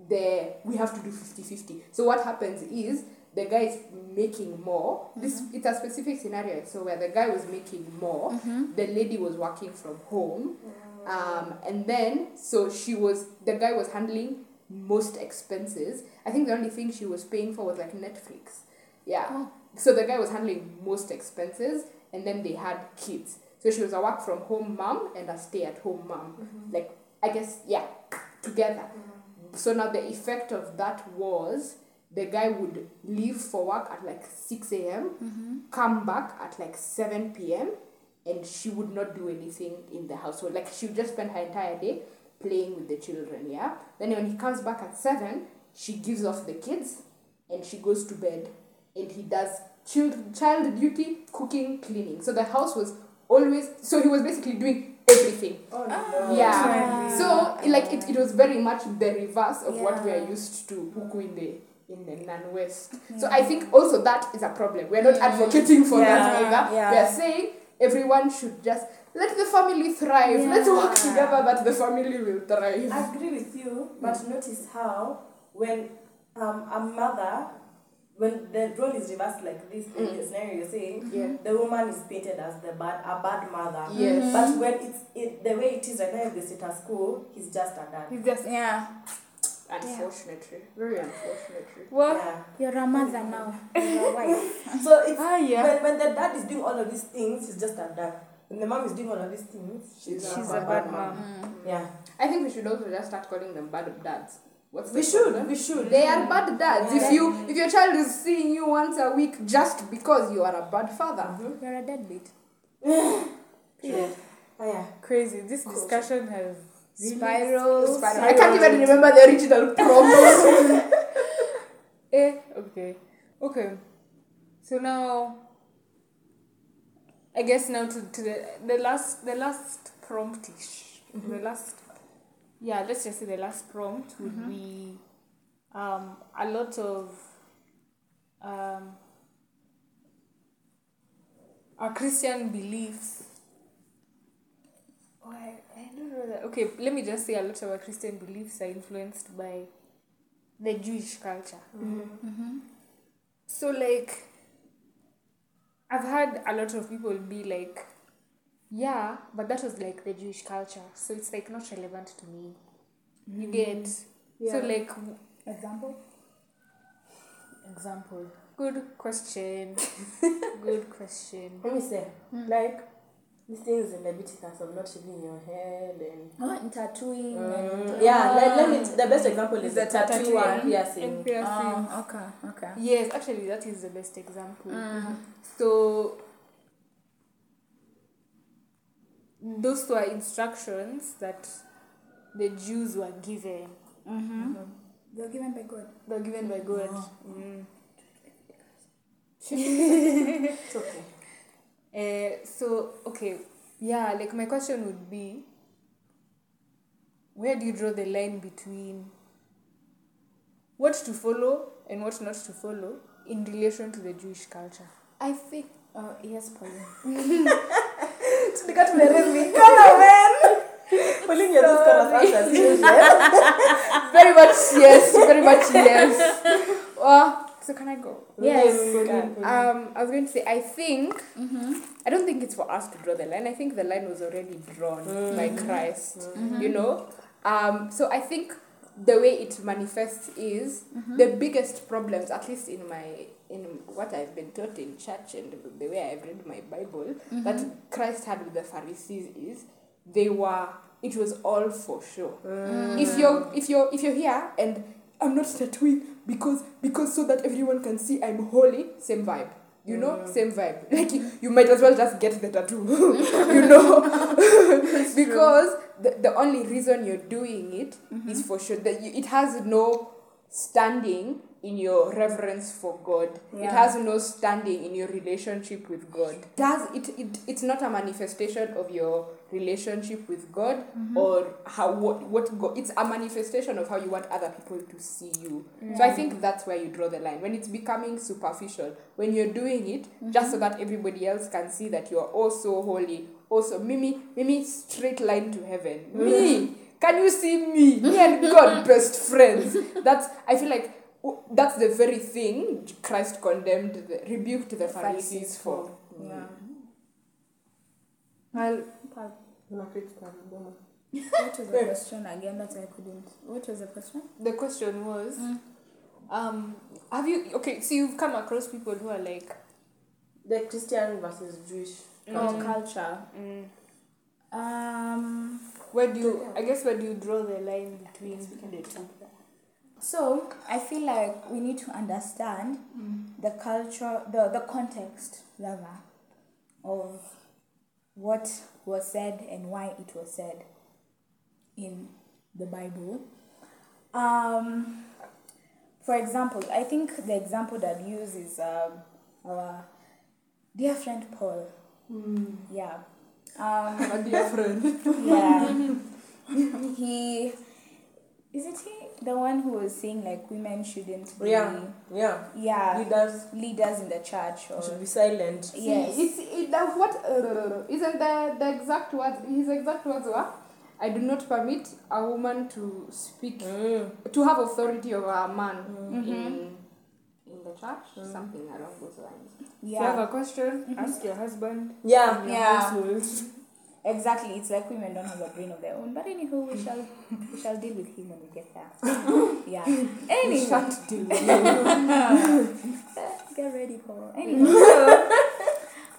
the we have to do 50-50 so what happens is the guy is making more. This mm-hmm. it's a specific scenario. So where the guy was making more, mm-hmm. the lady was working from home, um, and then so she was the guy was handling most expenses. I think the only thing she was paying for was like Netflix. Yeah. Oh. So the guy was handling most expenses, and then they had kids. So she was a work from home mom and a stay at home mom. Mm-hmm. Like I guess yeah, together. Mm. So now the effect of that was the guy would leave for work at like 6 a.m., mm-hmm. come back at like 7 p.m., and she would not do anything in the household. Like she would just spend her entire day playing with the children, yeah? Then when he comes back at 7, she gives off the kids and she goes to bed and he does child, child duty, cooking, cleaning. So the house was always, so he was basically doing everything. Oh, no. Yeah. So like it, it was very much the reverse of what we are used to huku in the in the non-west. So I think also that is a problem. We're not advocating for that either. Yeah. We are saying everyone should just let the family thrive. Let's work together that the family will thrive. I agree with you, but notice how when um, a mother, when the role is reversed like this in Mm. the scenario you're saying, Yeah. the woman is painted as the bad, a bad mother. Yes. But when it's it, the way it is right now in the status quo, he's just a dad. he's just Yeah. Unfortunately. Very unfortunately. well, Yeah. You're a mother now. You're a wife. So it's Ah, yeah. when, when the dad is doing all of these things, he's just a dad. When the mom is doing all of these things, she's, she's a a bad mom. Yeah. I think we should also just start calling them bad dads. What's We should, problem? we eh? should. They are bad dads. Yeah. If you if your child is seeing you once a week just because you are a bad father, mm-hmm. You're a deadbeat. Yeah. Oh, yeah. Crazy. This discussion has really Spiral. Spiral. I can't even remember the original prompt. Eh, okay. Okay. So now I guess now to, to the the last the last promptish. Mm-hmm. The last yeah, let's just say the last prompt would be um a lot of um our Christian beliefs. Oh, I, I don't know that. Okay, let me just say a lot of our Christian beliefs are influenced by the Jewish culture. So like I've had a lot of people be like, yeah, but that was like the Jewish culture, so it's like not relevant to me. You get mm-hmm. so Yeah. like Example? example. Good question. Good question. Let me say, hmm. like, these things in Leviticus of not shaving your head and. Oh, and tattooing. Mm, and, yeah, let, let me. Oh. The best example is Is the tattoo and piercing. And piercing. Oh, okay, okay. Yes, actually, that is the best example. Mm. Mm-hmm. So, those were instructions that the Jews were given. Mm-hmm. They're given by God. They were given by God. Mm. It's okay. Uh, so, okay, yeah, like my question would be where do you draw the line between what to follow and what not to follow in relation to the Jewish culture? I think. Oh, yes, Pauline. Got to me. Come on, man. Pauline, you're just gonna answer seriously. very much yes, very much yes. Well, so can I go? Yes. Um, I was going to say, I think, I don't think it's for us to draw the line. I think the line was already drawn by Christ, you know? Um, so I think the way it manifests is the biggest problems, at least in my, in what I've been taught in church and the way I've read my Bible, mm-hmm. that Christ had with the Pharisees is they were, it was all for show. Mm. If you're, if you're, if you're here and I'm not tattooing because because so that everyone can see I'm holy. Same vibe, you know, mm. same vibe. Like you, you might as well just get the tattoo, you know, because the, the only reason you're doing it mm-hmm. is for sure that you, it has no standing in your reverence for God. It has no standing in your relationship with God. It has it, it it's not a manifestation of your relationship with God mm-hmm. or how what what God it's a manifestation of how you want other people to see you. So I think that's where you draw the line. When it's becoming superficial, when you're doing it mm-hmm. just so that everybody else can see that you are also holy, also Mimi, Mimi straight line to heaven. Mm-hmm. Me, can you see me? Me and God best friends. That's I feel like that's the very thing Christ condemned, the, rebuked the Pharisees Pharisees for. Yeah. Well, What was the question again that I couldn't? What was the question? The question was, um, have you okay? So you've come across people who are like, The Christian versus Jewish. Oh, culture. mm, Um. where do you? I guess where do you draw the line between the two? So I feel like we need to understand the culture, the the context rather, of what was said and why it was said in the Bible. Um, for example, I think the example that we use is um, our dear friend Paul. Yeah. Um, my dear friend. yeah. he is it he the one who was saying like women shouldn't be Yeah, yeah. yeah Leaders leaders in the church or should be silent. yes It's it, that what uh, isn't the the exact words? His exact words were, "I do not permit a woman to speak Mm. to have authority over a man Mm-hmm. in in the church, something along those lines." If you have a question, ask your husband. Yeah, in your Yeah. household. exactly. It's like women don't have a brain of their own. But anywho we shall we shall deal with him when we get there. Yeah. Anyway get ready Paul anyway so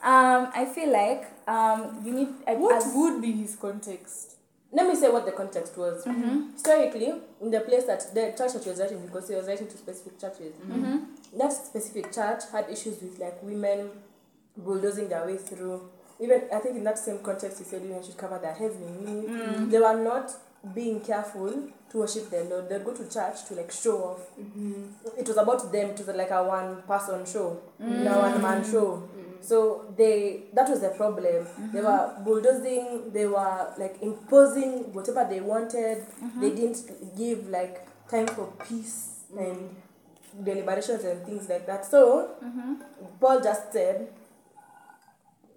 um I feel like um you need I, What as- would be his context? Let me say what the context was. Mm-hmm. Historically, in the place that the church that he was writing, because he was writing to specific churches, mm-hmm. that specific church had issues with like women bulldozing their way through. Even I think in that same context, he said women should cover their heads. meaning mm. They were not being careful to worship the Lord. They'd go to church to like show off. Mm-hmm. It was about them. It was like a one person show, mm. a one man show. So they that was the problem. They mm-hmm. were bulldozing. They were like imposing whatever they wanted. Mm-hmm. They didn't give like time for peace and deliberations and things like that. So mm-hmm. Paul just said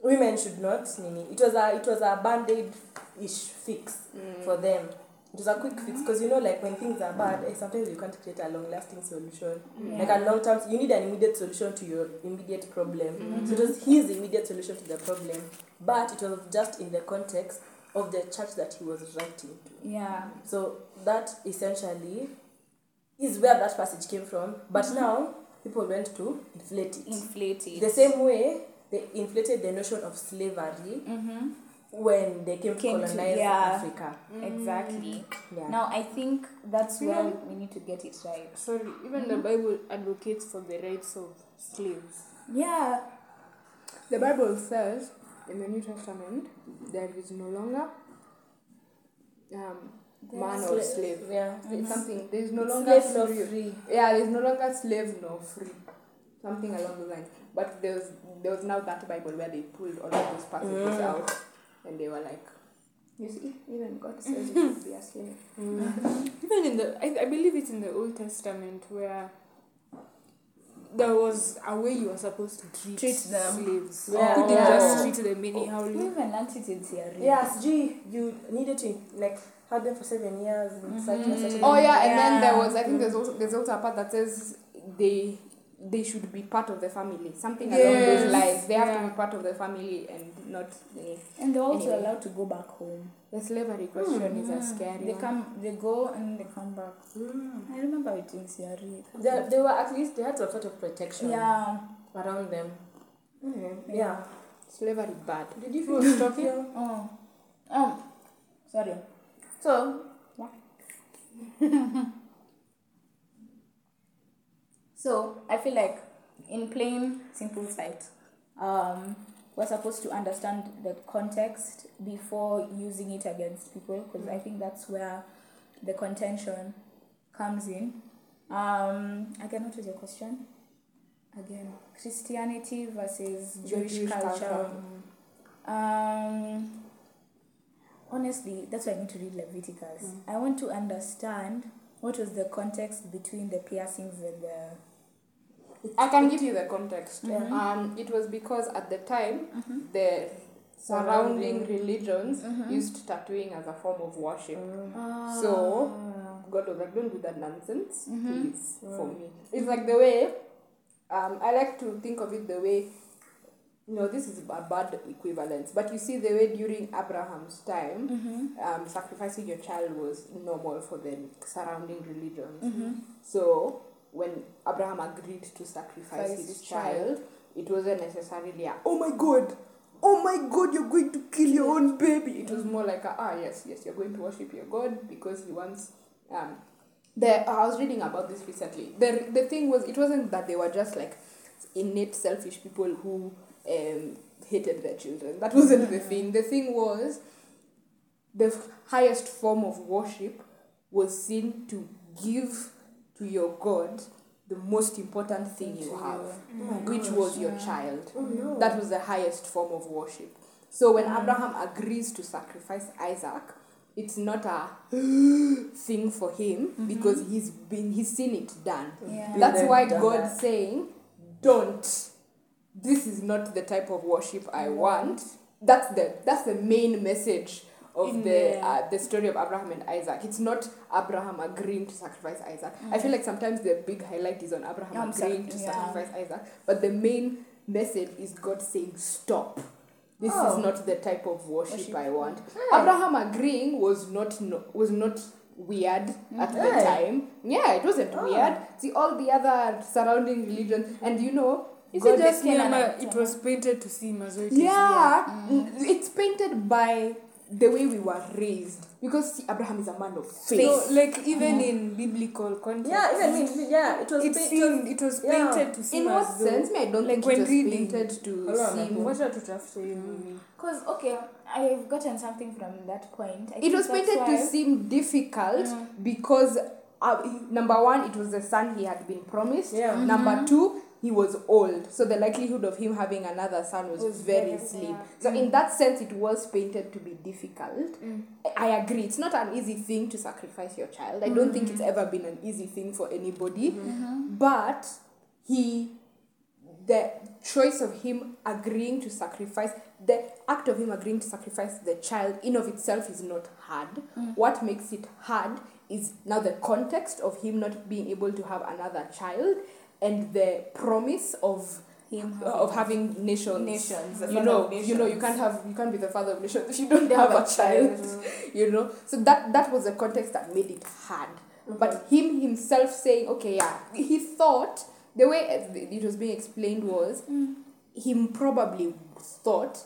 women should not nini. It was a it was a band-aid ish fix mm. for them. It was a quick fix because you know like when things are bad, eh, sometimes you can't create a long lasting solution. Like a long term you need an immediate solution to your immediate problem. So it was his immediate solution to the problem. But it was just in the context of the church that he was writing to. yeah So that essentially is where that passage came from. But mm-hmm. now people went to inflate it. inflated The same way they inflated the notion of slavery mm-hmm. When they came, Came to to- colonize yeah. Africa. exactly Yeah. now I think that's You where know- we need to get it right Sorry, even the Bible advocates for the rights of slaves. yeah The Bible says in the New Testament there is no longer um, man or Sla- slave. Yeah. It's something there is no It's longer slave nor free. free. Yeah, there's no longer slave nor free. Something along those lines. But there was there was now that Bible where they pulled all of those passages Mm. out and they were like, You see, even God says you should be a slave. Mm. Even in the, I, I believe it's in the Old Testament where there was a way you were supposed to treat, Treat them. slaves. Yeah. You couldn't Yeah. just treat them anyhow. we even learned it in theory Yes, G, you needed to like have them for seven years and such and such. Mm-hmm. Oh yeah, and then there was I think there's also there's also a part that says they they should be part of the family. Something along those lines. They have to be part of the family and not the, and they're also Anyway. allowed to go back home the slavery question is a scary they one. come they go and they come back I remember it in theory They, they were at least they had some sort of protection yeah around them. Mhm. Yeah. Slavery bad. Did you finish talking? Oh, um, sorry. So, yeah. so I feel like, in plain, simple sight, um, we're supposed to understand the context before using it against people, because I think that's where the contention comes in. Um, again, what was your question? Again, Christianity versus Jewish, Jewish culture. culture. Um, honestly, that's why I need to read Leviticus. I want to understand what was the context between the piercings and the. I can give you the context. Mhm. Um, it was because at the time Mhm. the surrounding religions Mhm. used tattooing as a form of worship. Ah. So, God was like, don't do that nonsense, please, for me. It's like the way, um, I like to think of it the way, no, this is a bad equivalence, but you see the way during Abraham's time, um, sacrificing your child was normal for the surrounding religions. So when Abraham agreed to sacrifice his his child, it wasn't necessarily a, oh my god, oh my god, you're going to kill your own baby. It was more like a, ah yes, yes, you're going to worship your God because he wants um the I was reading about this recently. The the thing was it wasn't that they were just like innate selfish people who um hated their children. That wasn't the thing. The thing was the highest form of worship was seen to give to your God the most important thing you have, mm. which was your child. Oh, that was the highest form of worship. So when mm. Abraham agrees to sacrifice Isaac, it's not a thing for him mm-hmm. because he's been he's seen it done. Yeah. That's why there, done God's that. saying, Don't. This is not the type of worship I mm. want. That's the that's the main message of In the the- uh, the story of Abraham and Isaac. It's not Abraham agreeing to sacrifice Isaac. I feel like sometimes the big highlight is on Abraham Um, agreeing to yeah. sacrifice Isaac, but the main message is God saying, Stop. This Oh. is not the type of worship, Worship. I want. Abraham agreeing was not no, was not weird at the time. Yeah, it wasn't Oh. weird. See all the other surrounding religions, and you know, Is God it just me, Canaan or at it was painted to seem as though it is yeah, n- it's painted by the way we were raised. Because see, Abraham is a man of faith. So, like even mm-hmm. in biblical context, Yeah, even me, yeah, it was. it pa- seemed it was yeah. painted to seem In what as though sense? Me, I don't like think when it was reading- painted to Hold on, seem. Wacha tutafute hiyo nini. Because, okay, I've gotten something from that point. I It was painted to seem difficult mm. because uh, number one, it was the son he had been promised. Yeah. Number mm-hmm. two, he was old, so the likelihood of him having another son was, Was very very- slim. yeah. So in that sense, it was painted to be difficult. Mm. I agree. It's not an easy thing to sacrifice your child. I don't think it's mm-hmm. ever been an easy thing for anybody. Mm-hmm. Uh-huh. But he, the choice of him agreeing to sacrifice, the act of him agreeing to sacrifice the child in of itself is not hard. Mm. What makes it hard is now the context of him not being able to have another child and the promise of Him uh, of having nations. Nations, You know, of you know, you can't have you can't be the father of nations if you don't have have a child. child. Mm-hmm. You know, so that that was the context that made it hard. Mm-hmm. But him himself saying, okay, yeah, he thought the way uh, it was being explained was mm. him probably thought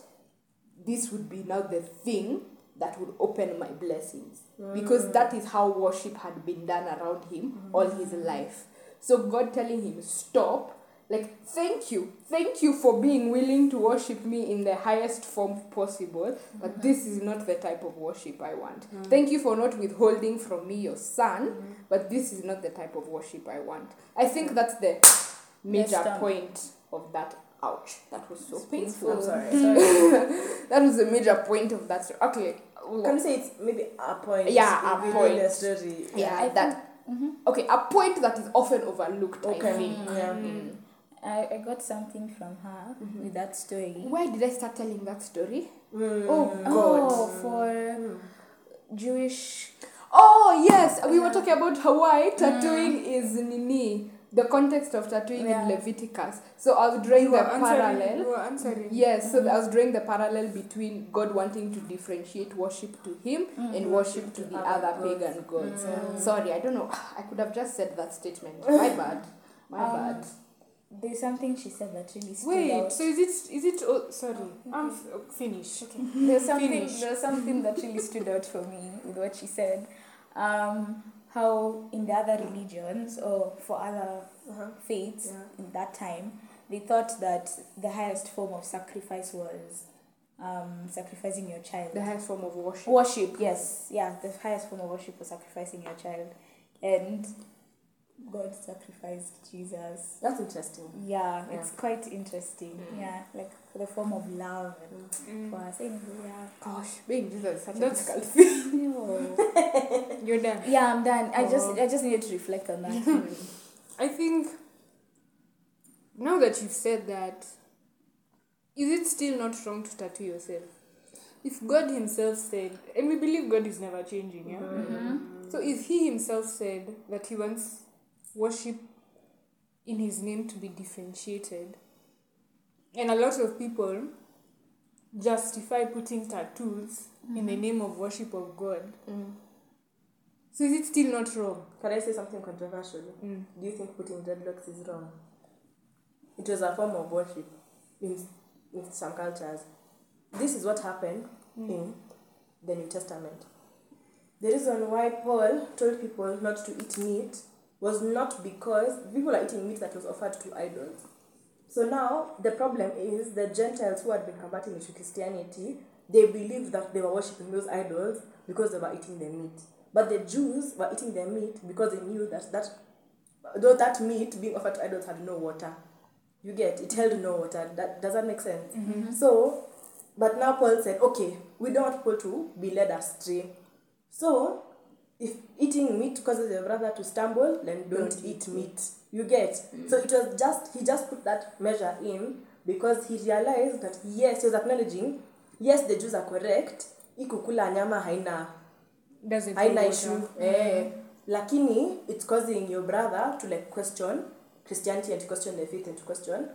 this would be now the thing that would open my blessings because mm. that is how worship had been done around him mm-hmm. all his life. So God telling him stop. Like thank you. Thank you for being willing to worship me in the highest form possible but mm-hmm. this is not the type of worship i want. Mm-hmm. Thank you for not withholding from me your son mm-hmm. but this is not the type of worship i want. I think that's the major Yes, point of that. Ouch. That was so painful. I'm sorry. sorry. that was the major point of that. Story. okay. Can you say it's maybe a point? Yeah, a point. The story. yeah I that Mhm. okay a point that is often overlooked i Okay. think Yeah. Mm. I, I got something from her with that story. why did i start telling that story Mm. oh Oh, god for Jewish. Oh yes, we were talking about Hawaii. Tattooing is nini. The context of tattooing Yeah. in Leviticus. So I was drawing You the were answering. You parallel. were answering. Yes, so I was drawing the parallel between God wanting to differentiate worship to Him and worship to the other pagan gods. Sorry, I don't know. I could have just said that statement. My bad. My Um, bad. There's something she said that really stood Wait, out. so is it is it oh, sorry. I'm f- oh, finished. there's something Finish. there's something that really stood out for me with what she said. Um, how in the other religions or for other Uh-huh. faiths Yeah. in that time, they thought that the highest form of sacrifice was um, sacrificing your child. The highest form of worship. Worship, yes, yeah, the highest form of worship was sacrificing your child, and God sacrificed Jesus. That's interesting. Yeah, Yeah. it's quite interesting. Yeah, like for the form of love and Mm. for us. Yeah. Gosh, being Jesus is such a That's- difficult thing. No. You're done. yeah, I'm done. I just Oh. I just needed to reflect on that. I think now that you've said that, is it still not wrong to tattoo yourself? If God Himself said, and we believe God is never changing, yeah. Mm-hmm. Mm-hmm. So if he himself said that he wants worship in his name to be differentiated, and a lot of people justify putting tattoos in the mm-hmm. name of worship of God, Mm. So is it still not wrong? Can I say something controversial? Mm. Do you think putting dreadlocks is wrong? It was a form of worship in, in some cultures. This is what happened in the New Testament. The reason why Paul told people not to eat meat was not because people are eating meat that was offered to idols. So now the problem is the Gentiles who had been converting into Christianity, they believed that they were worshipping those idols because they were eating the meat. But the Jews were eating their meat because they knew that that though that meat being offered to idols had no water. You get it held no water. That does that make sense? Mm-hmm. Mm-hmm. So, but now Paul said, okay, we don't want people to be led astray. So, if eating meat causes your brother to stumble, then don't, eat meat. You get? Mm. So it was just he just put that measure in because he realized that yes, he was acknowledging, yes, the Jews are correct. Ikukula nyama haina Doesn't haina issue water. eh, eh. lakini it's causing your brother to like question. Christianity and to question the faith and to question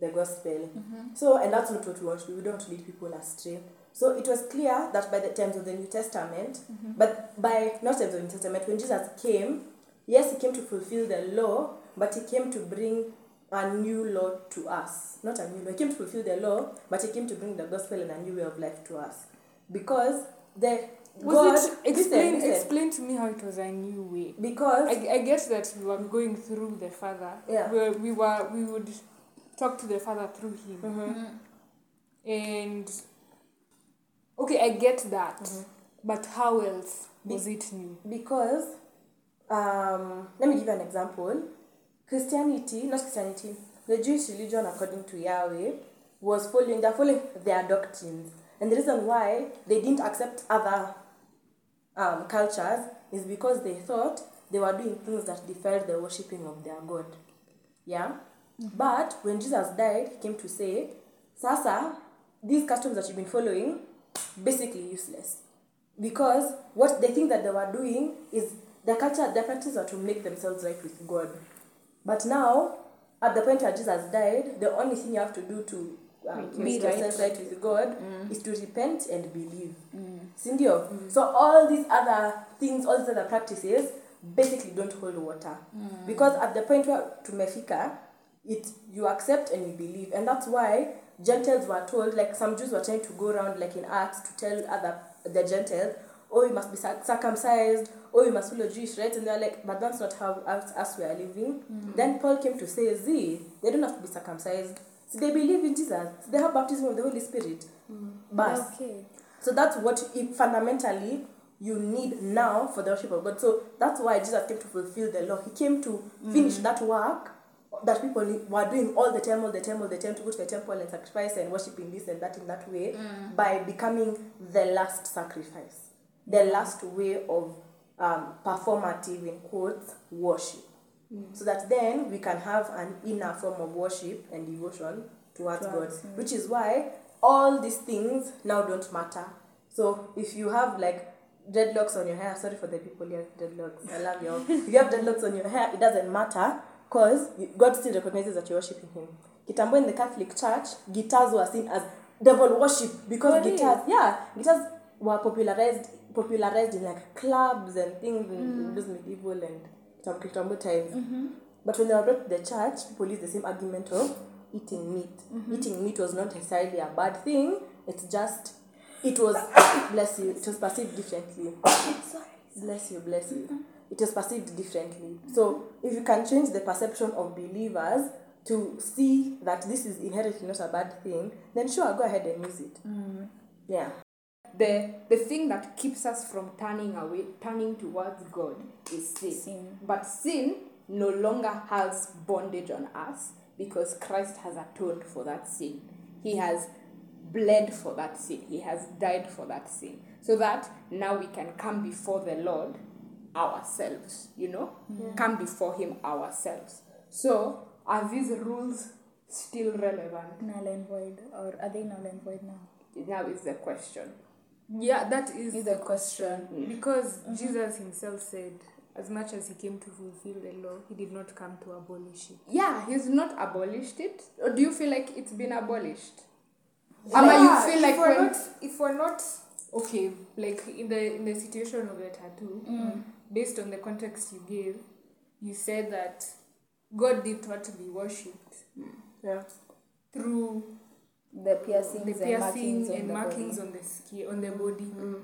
the gospel. So and that's not what we want. We don't lead people astray. So it was clear that by the times of the new testament but by not times of the new testament when jesus came yes he came to fulfill the law but he came to bring a new law to us. Not a new law. He came to fulfill the law but he came to bring the gospel and a new way of life to us. Because the Was God, it explain listen. explain to me how it was a new way? because I, I get that we were going through the Father. Yeah. Where we were we would talk to the Father through him. Mhm. And okay, I get that. Mhm. But how else was it new? because um, let me give you an example christianity not christianity the jewish religion according to yahweh was following they're following their doctrines and the reason why they didn't accept other um, cultures is because they thought they were doing things that defiled the worshipping of their god. Yeah? But when jesus died he came to say sasa these customs that you've been following basically useless. Because what they think that they were doing is their culture their practices are to make themselves right with god. But now at the point where jesus died the only thing you have to do to um, Make make yourself yourself right with god mm. is to repent and believe. Mm. Sindio? Mm. So all these other things all these other practices basically don't hold water. Because at the point where tumefika it you accept and you believe. And that's why gentiles were told like some jews were trying to go around like in acts to tell other the gentiles oh you must be circumcised. Oh you must follow jewish rites. And they're like but that's not how us, us we are living. Then paul came to say z they don't have to be circumcised so they believe in jesus they have baptism of the holy spirit mm. but Okay. so that's what fundamentally you need now for the worship of God. So that's why Jesus came to fulfill the law. He came to finish mm. that work that people were doing all the time, all the time, all the time to go to the temple and sacrifice and worship in this and that in that way mm. by becoming the last sacrifice, the last way of um, performative in quotes worship. So that then we can have an inner form of worship and devotion towards God, Him. which is why all these things now don't matter. So if you have like dreadlocks on your hair, sorry for the people here, dreadlocks, I love you all. If you have dreadlocks on your hair, it doesn't matter because God still recognizes that you're worshiping Him. Kitambo in the Catholic Church, guitars were seen as devil worship because For real? guitars, yeah, guitars were popularized popularized in like clubs and things in, in those medieval and Kitambo, Kitambo times. Mm-hmm. But when they were brought to the church, people used the same argument of eating meat. Mm-hmm. Eating meat was not necessarily a bad thing. It's just, it was, bless you, it was perceived differently. Bless you, bless you. Mm-hmm. It was perceived differently. So if you can change the perception of believers to see that this is inherently not a bad thing, then sure, go ahead and use it. Yeah. The the thing that keeps us from turning away turning towards god is sin. Sin. but sin no longer has bondage on us because christ has atoned for that sin. He has bled for that sin. He has died for that sin. So that now we can come before the lord ourselves you know? Come before him ourselves. So are these rules still relevant? Null and void, or are they null and void now? now is the question Yeah, that is Is the question. Because Jesus himself said, as much as he came to fulfill the law, he did not come to abolish it. Yeah, he's not abolished it. Or do you feel like it's been abolished? Yeah, Ama, you feel if like we're when- not, if we're not okay, like in the in the situation of the tattoo, Mm. based on the context you gave, you said that God did not to be worshipped Yeah. through The piercings, the and markings, and on the markings body. on the skin on the body. Mm.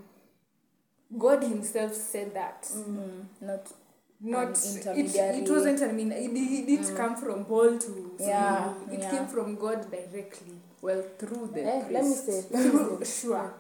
God Himself said that. Mm, not Not it, it wasn't. I mean, it, it did come from Paul to Yeah, It yeah. came from God directly. Well, through the Eh, let me priest. say. Through, sure.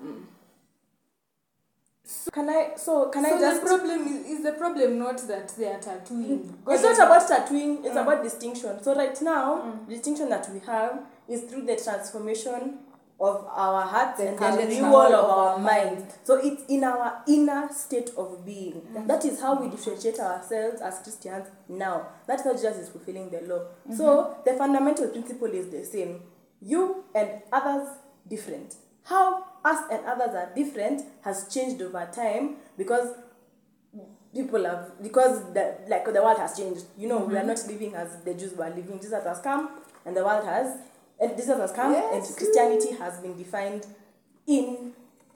Can I? So can so I just? the problem is, is the problem not that they are tattooing. God It's not about tattooing. It's Mm. about distinction. So right now, Mm. the distinction that we have is through the transformation of our hearts The and the renewal of our mind. So it's in our inner state of being. That is how we differentiate ourselves as Christians now. That's how Jesus is fulfilling the law. Mm-hmm. So the fundamental principle is the same. You and others different. How us and others are different has changed over time because people have because the like the world has changed. You know, we are mm-hmm. not living as the Jews were living. Jesus has come and the world has and Jesus has come Yes. and Christianity has been defined in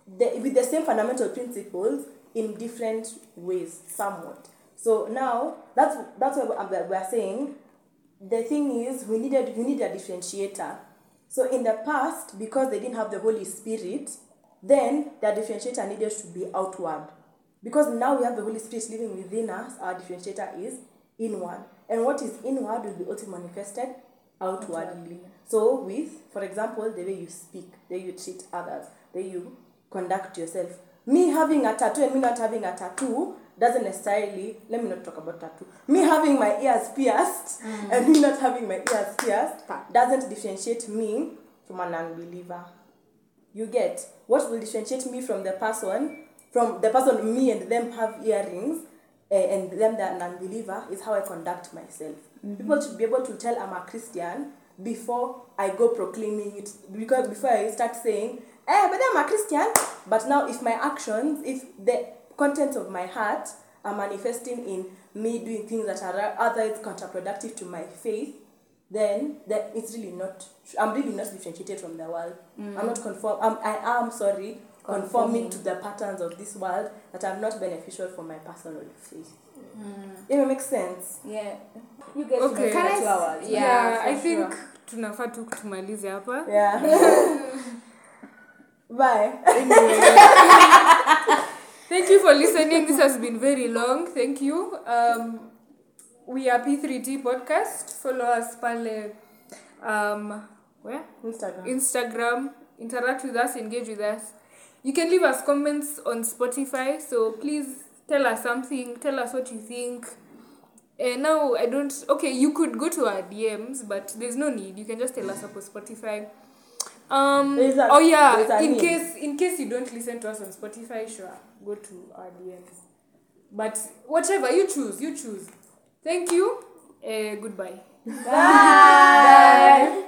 the with the same fundamental principles in different ways, somewhat. So now that's that's what we are- saying. The thing is we needed we need a differentiator. So in the past, because they didn't have the Holy Spirit, then their differentiator needed to be outward. Because now we have the Holy Spirit living within us, our differentiator is inward. And what is inward will be also manifested outwardly. Outwardly. So with, for example, the way you speak, the way you treat others, the way you conduct yourself. Me having a tattoo and me not having a tattoo doesn't necessarily, let me not talk about tattoo. Me having my ears pierced and me not having my ears pierced doesn't differentiate me from an unbeliever. You get what will differentiate me from the person, from the person me and them have earrings, uh, and them that an unbeliever is how I conduct myself. People should be able to tell I'm a Christian before I go proclaiming it. Because before I start saying, eh, but I'm a Christian. But now, if my actions, if the contents of my heart are manifesting in me doing things that are otherwise counterproductive to my faith, then that it's really not. I'm really not differentiated from the world. I'm not conform. I'm, I am sorry, conforming Conforming. to the patterns of this world that are not beneficial for my personal faith. Mm. It makes sense. Yeah. You get Okay. know Can two hours. Yeah, Yeah, I for think sure. tunafaa tu tumalize hapa. Yeah. Bye. Anyway. Thank you for listening. This has been very long. Thank you. Um, we are P3T Podcast. Follow us pale um, where? Instagram. Instagram. Interact with us, engage with us. You can leave us comments on Spotify. So please tell us something. Tell us what you think. And now I don't. Okay, you could go to our DMs, but there's no need. You can just tell us up on Spotify. Um. A- oh yeah. In name. case in case you don't listen to us on Spotify, sure, go to our DMs. But whatever you choose, you choose. Thank you. Uh, goodbye. Bye.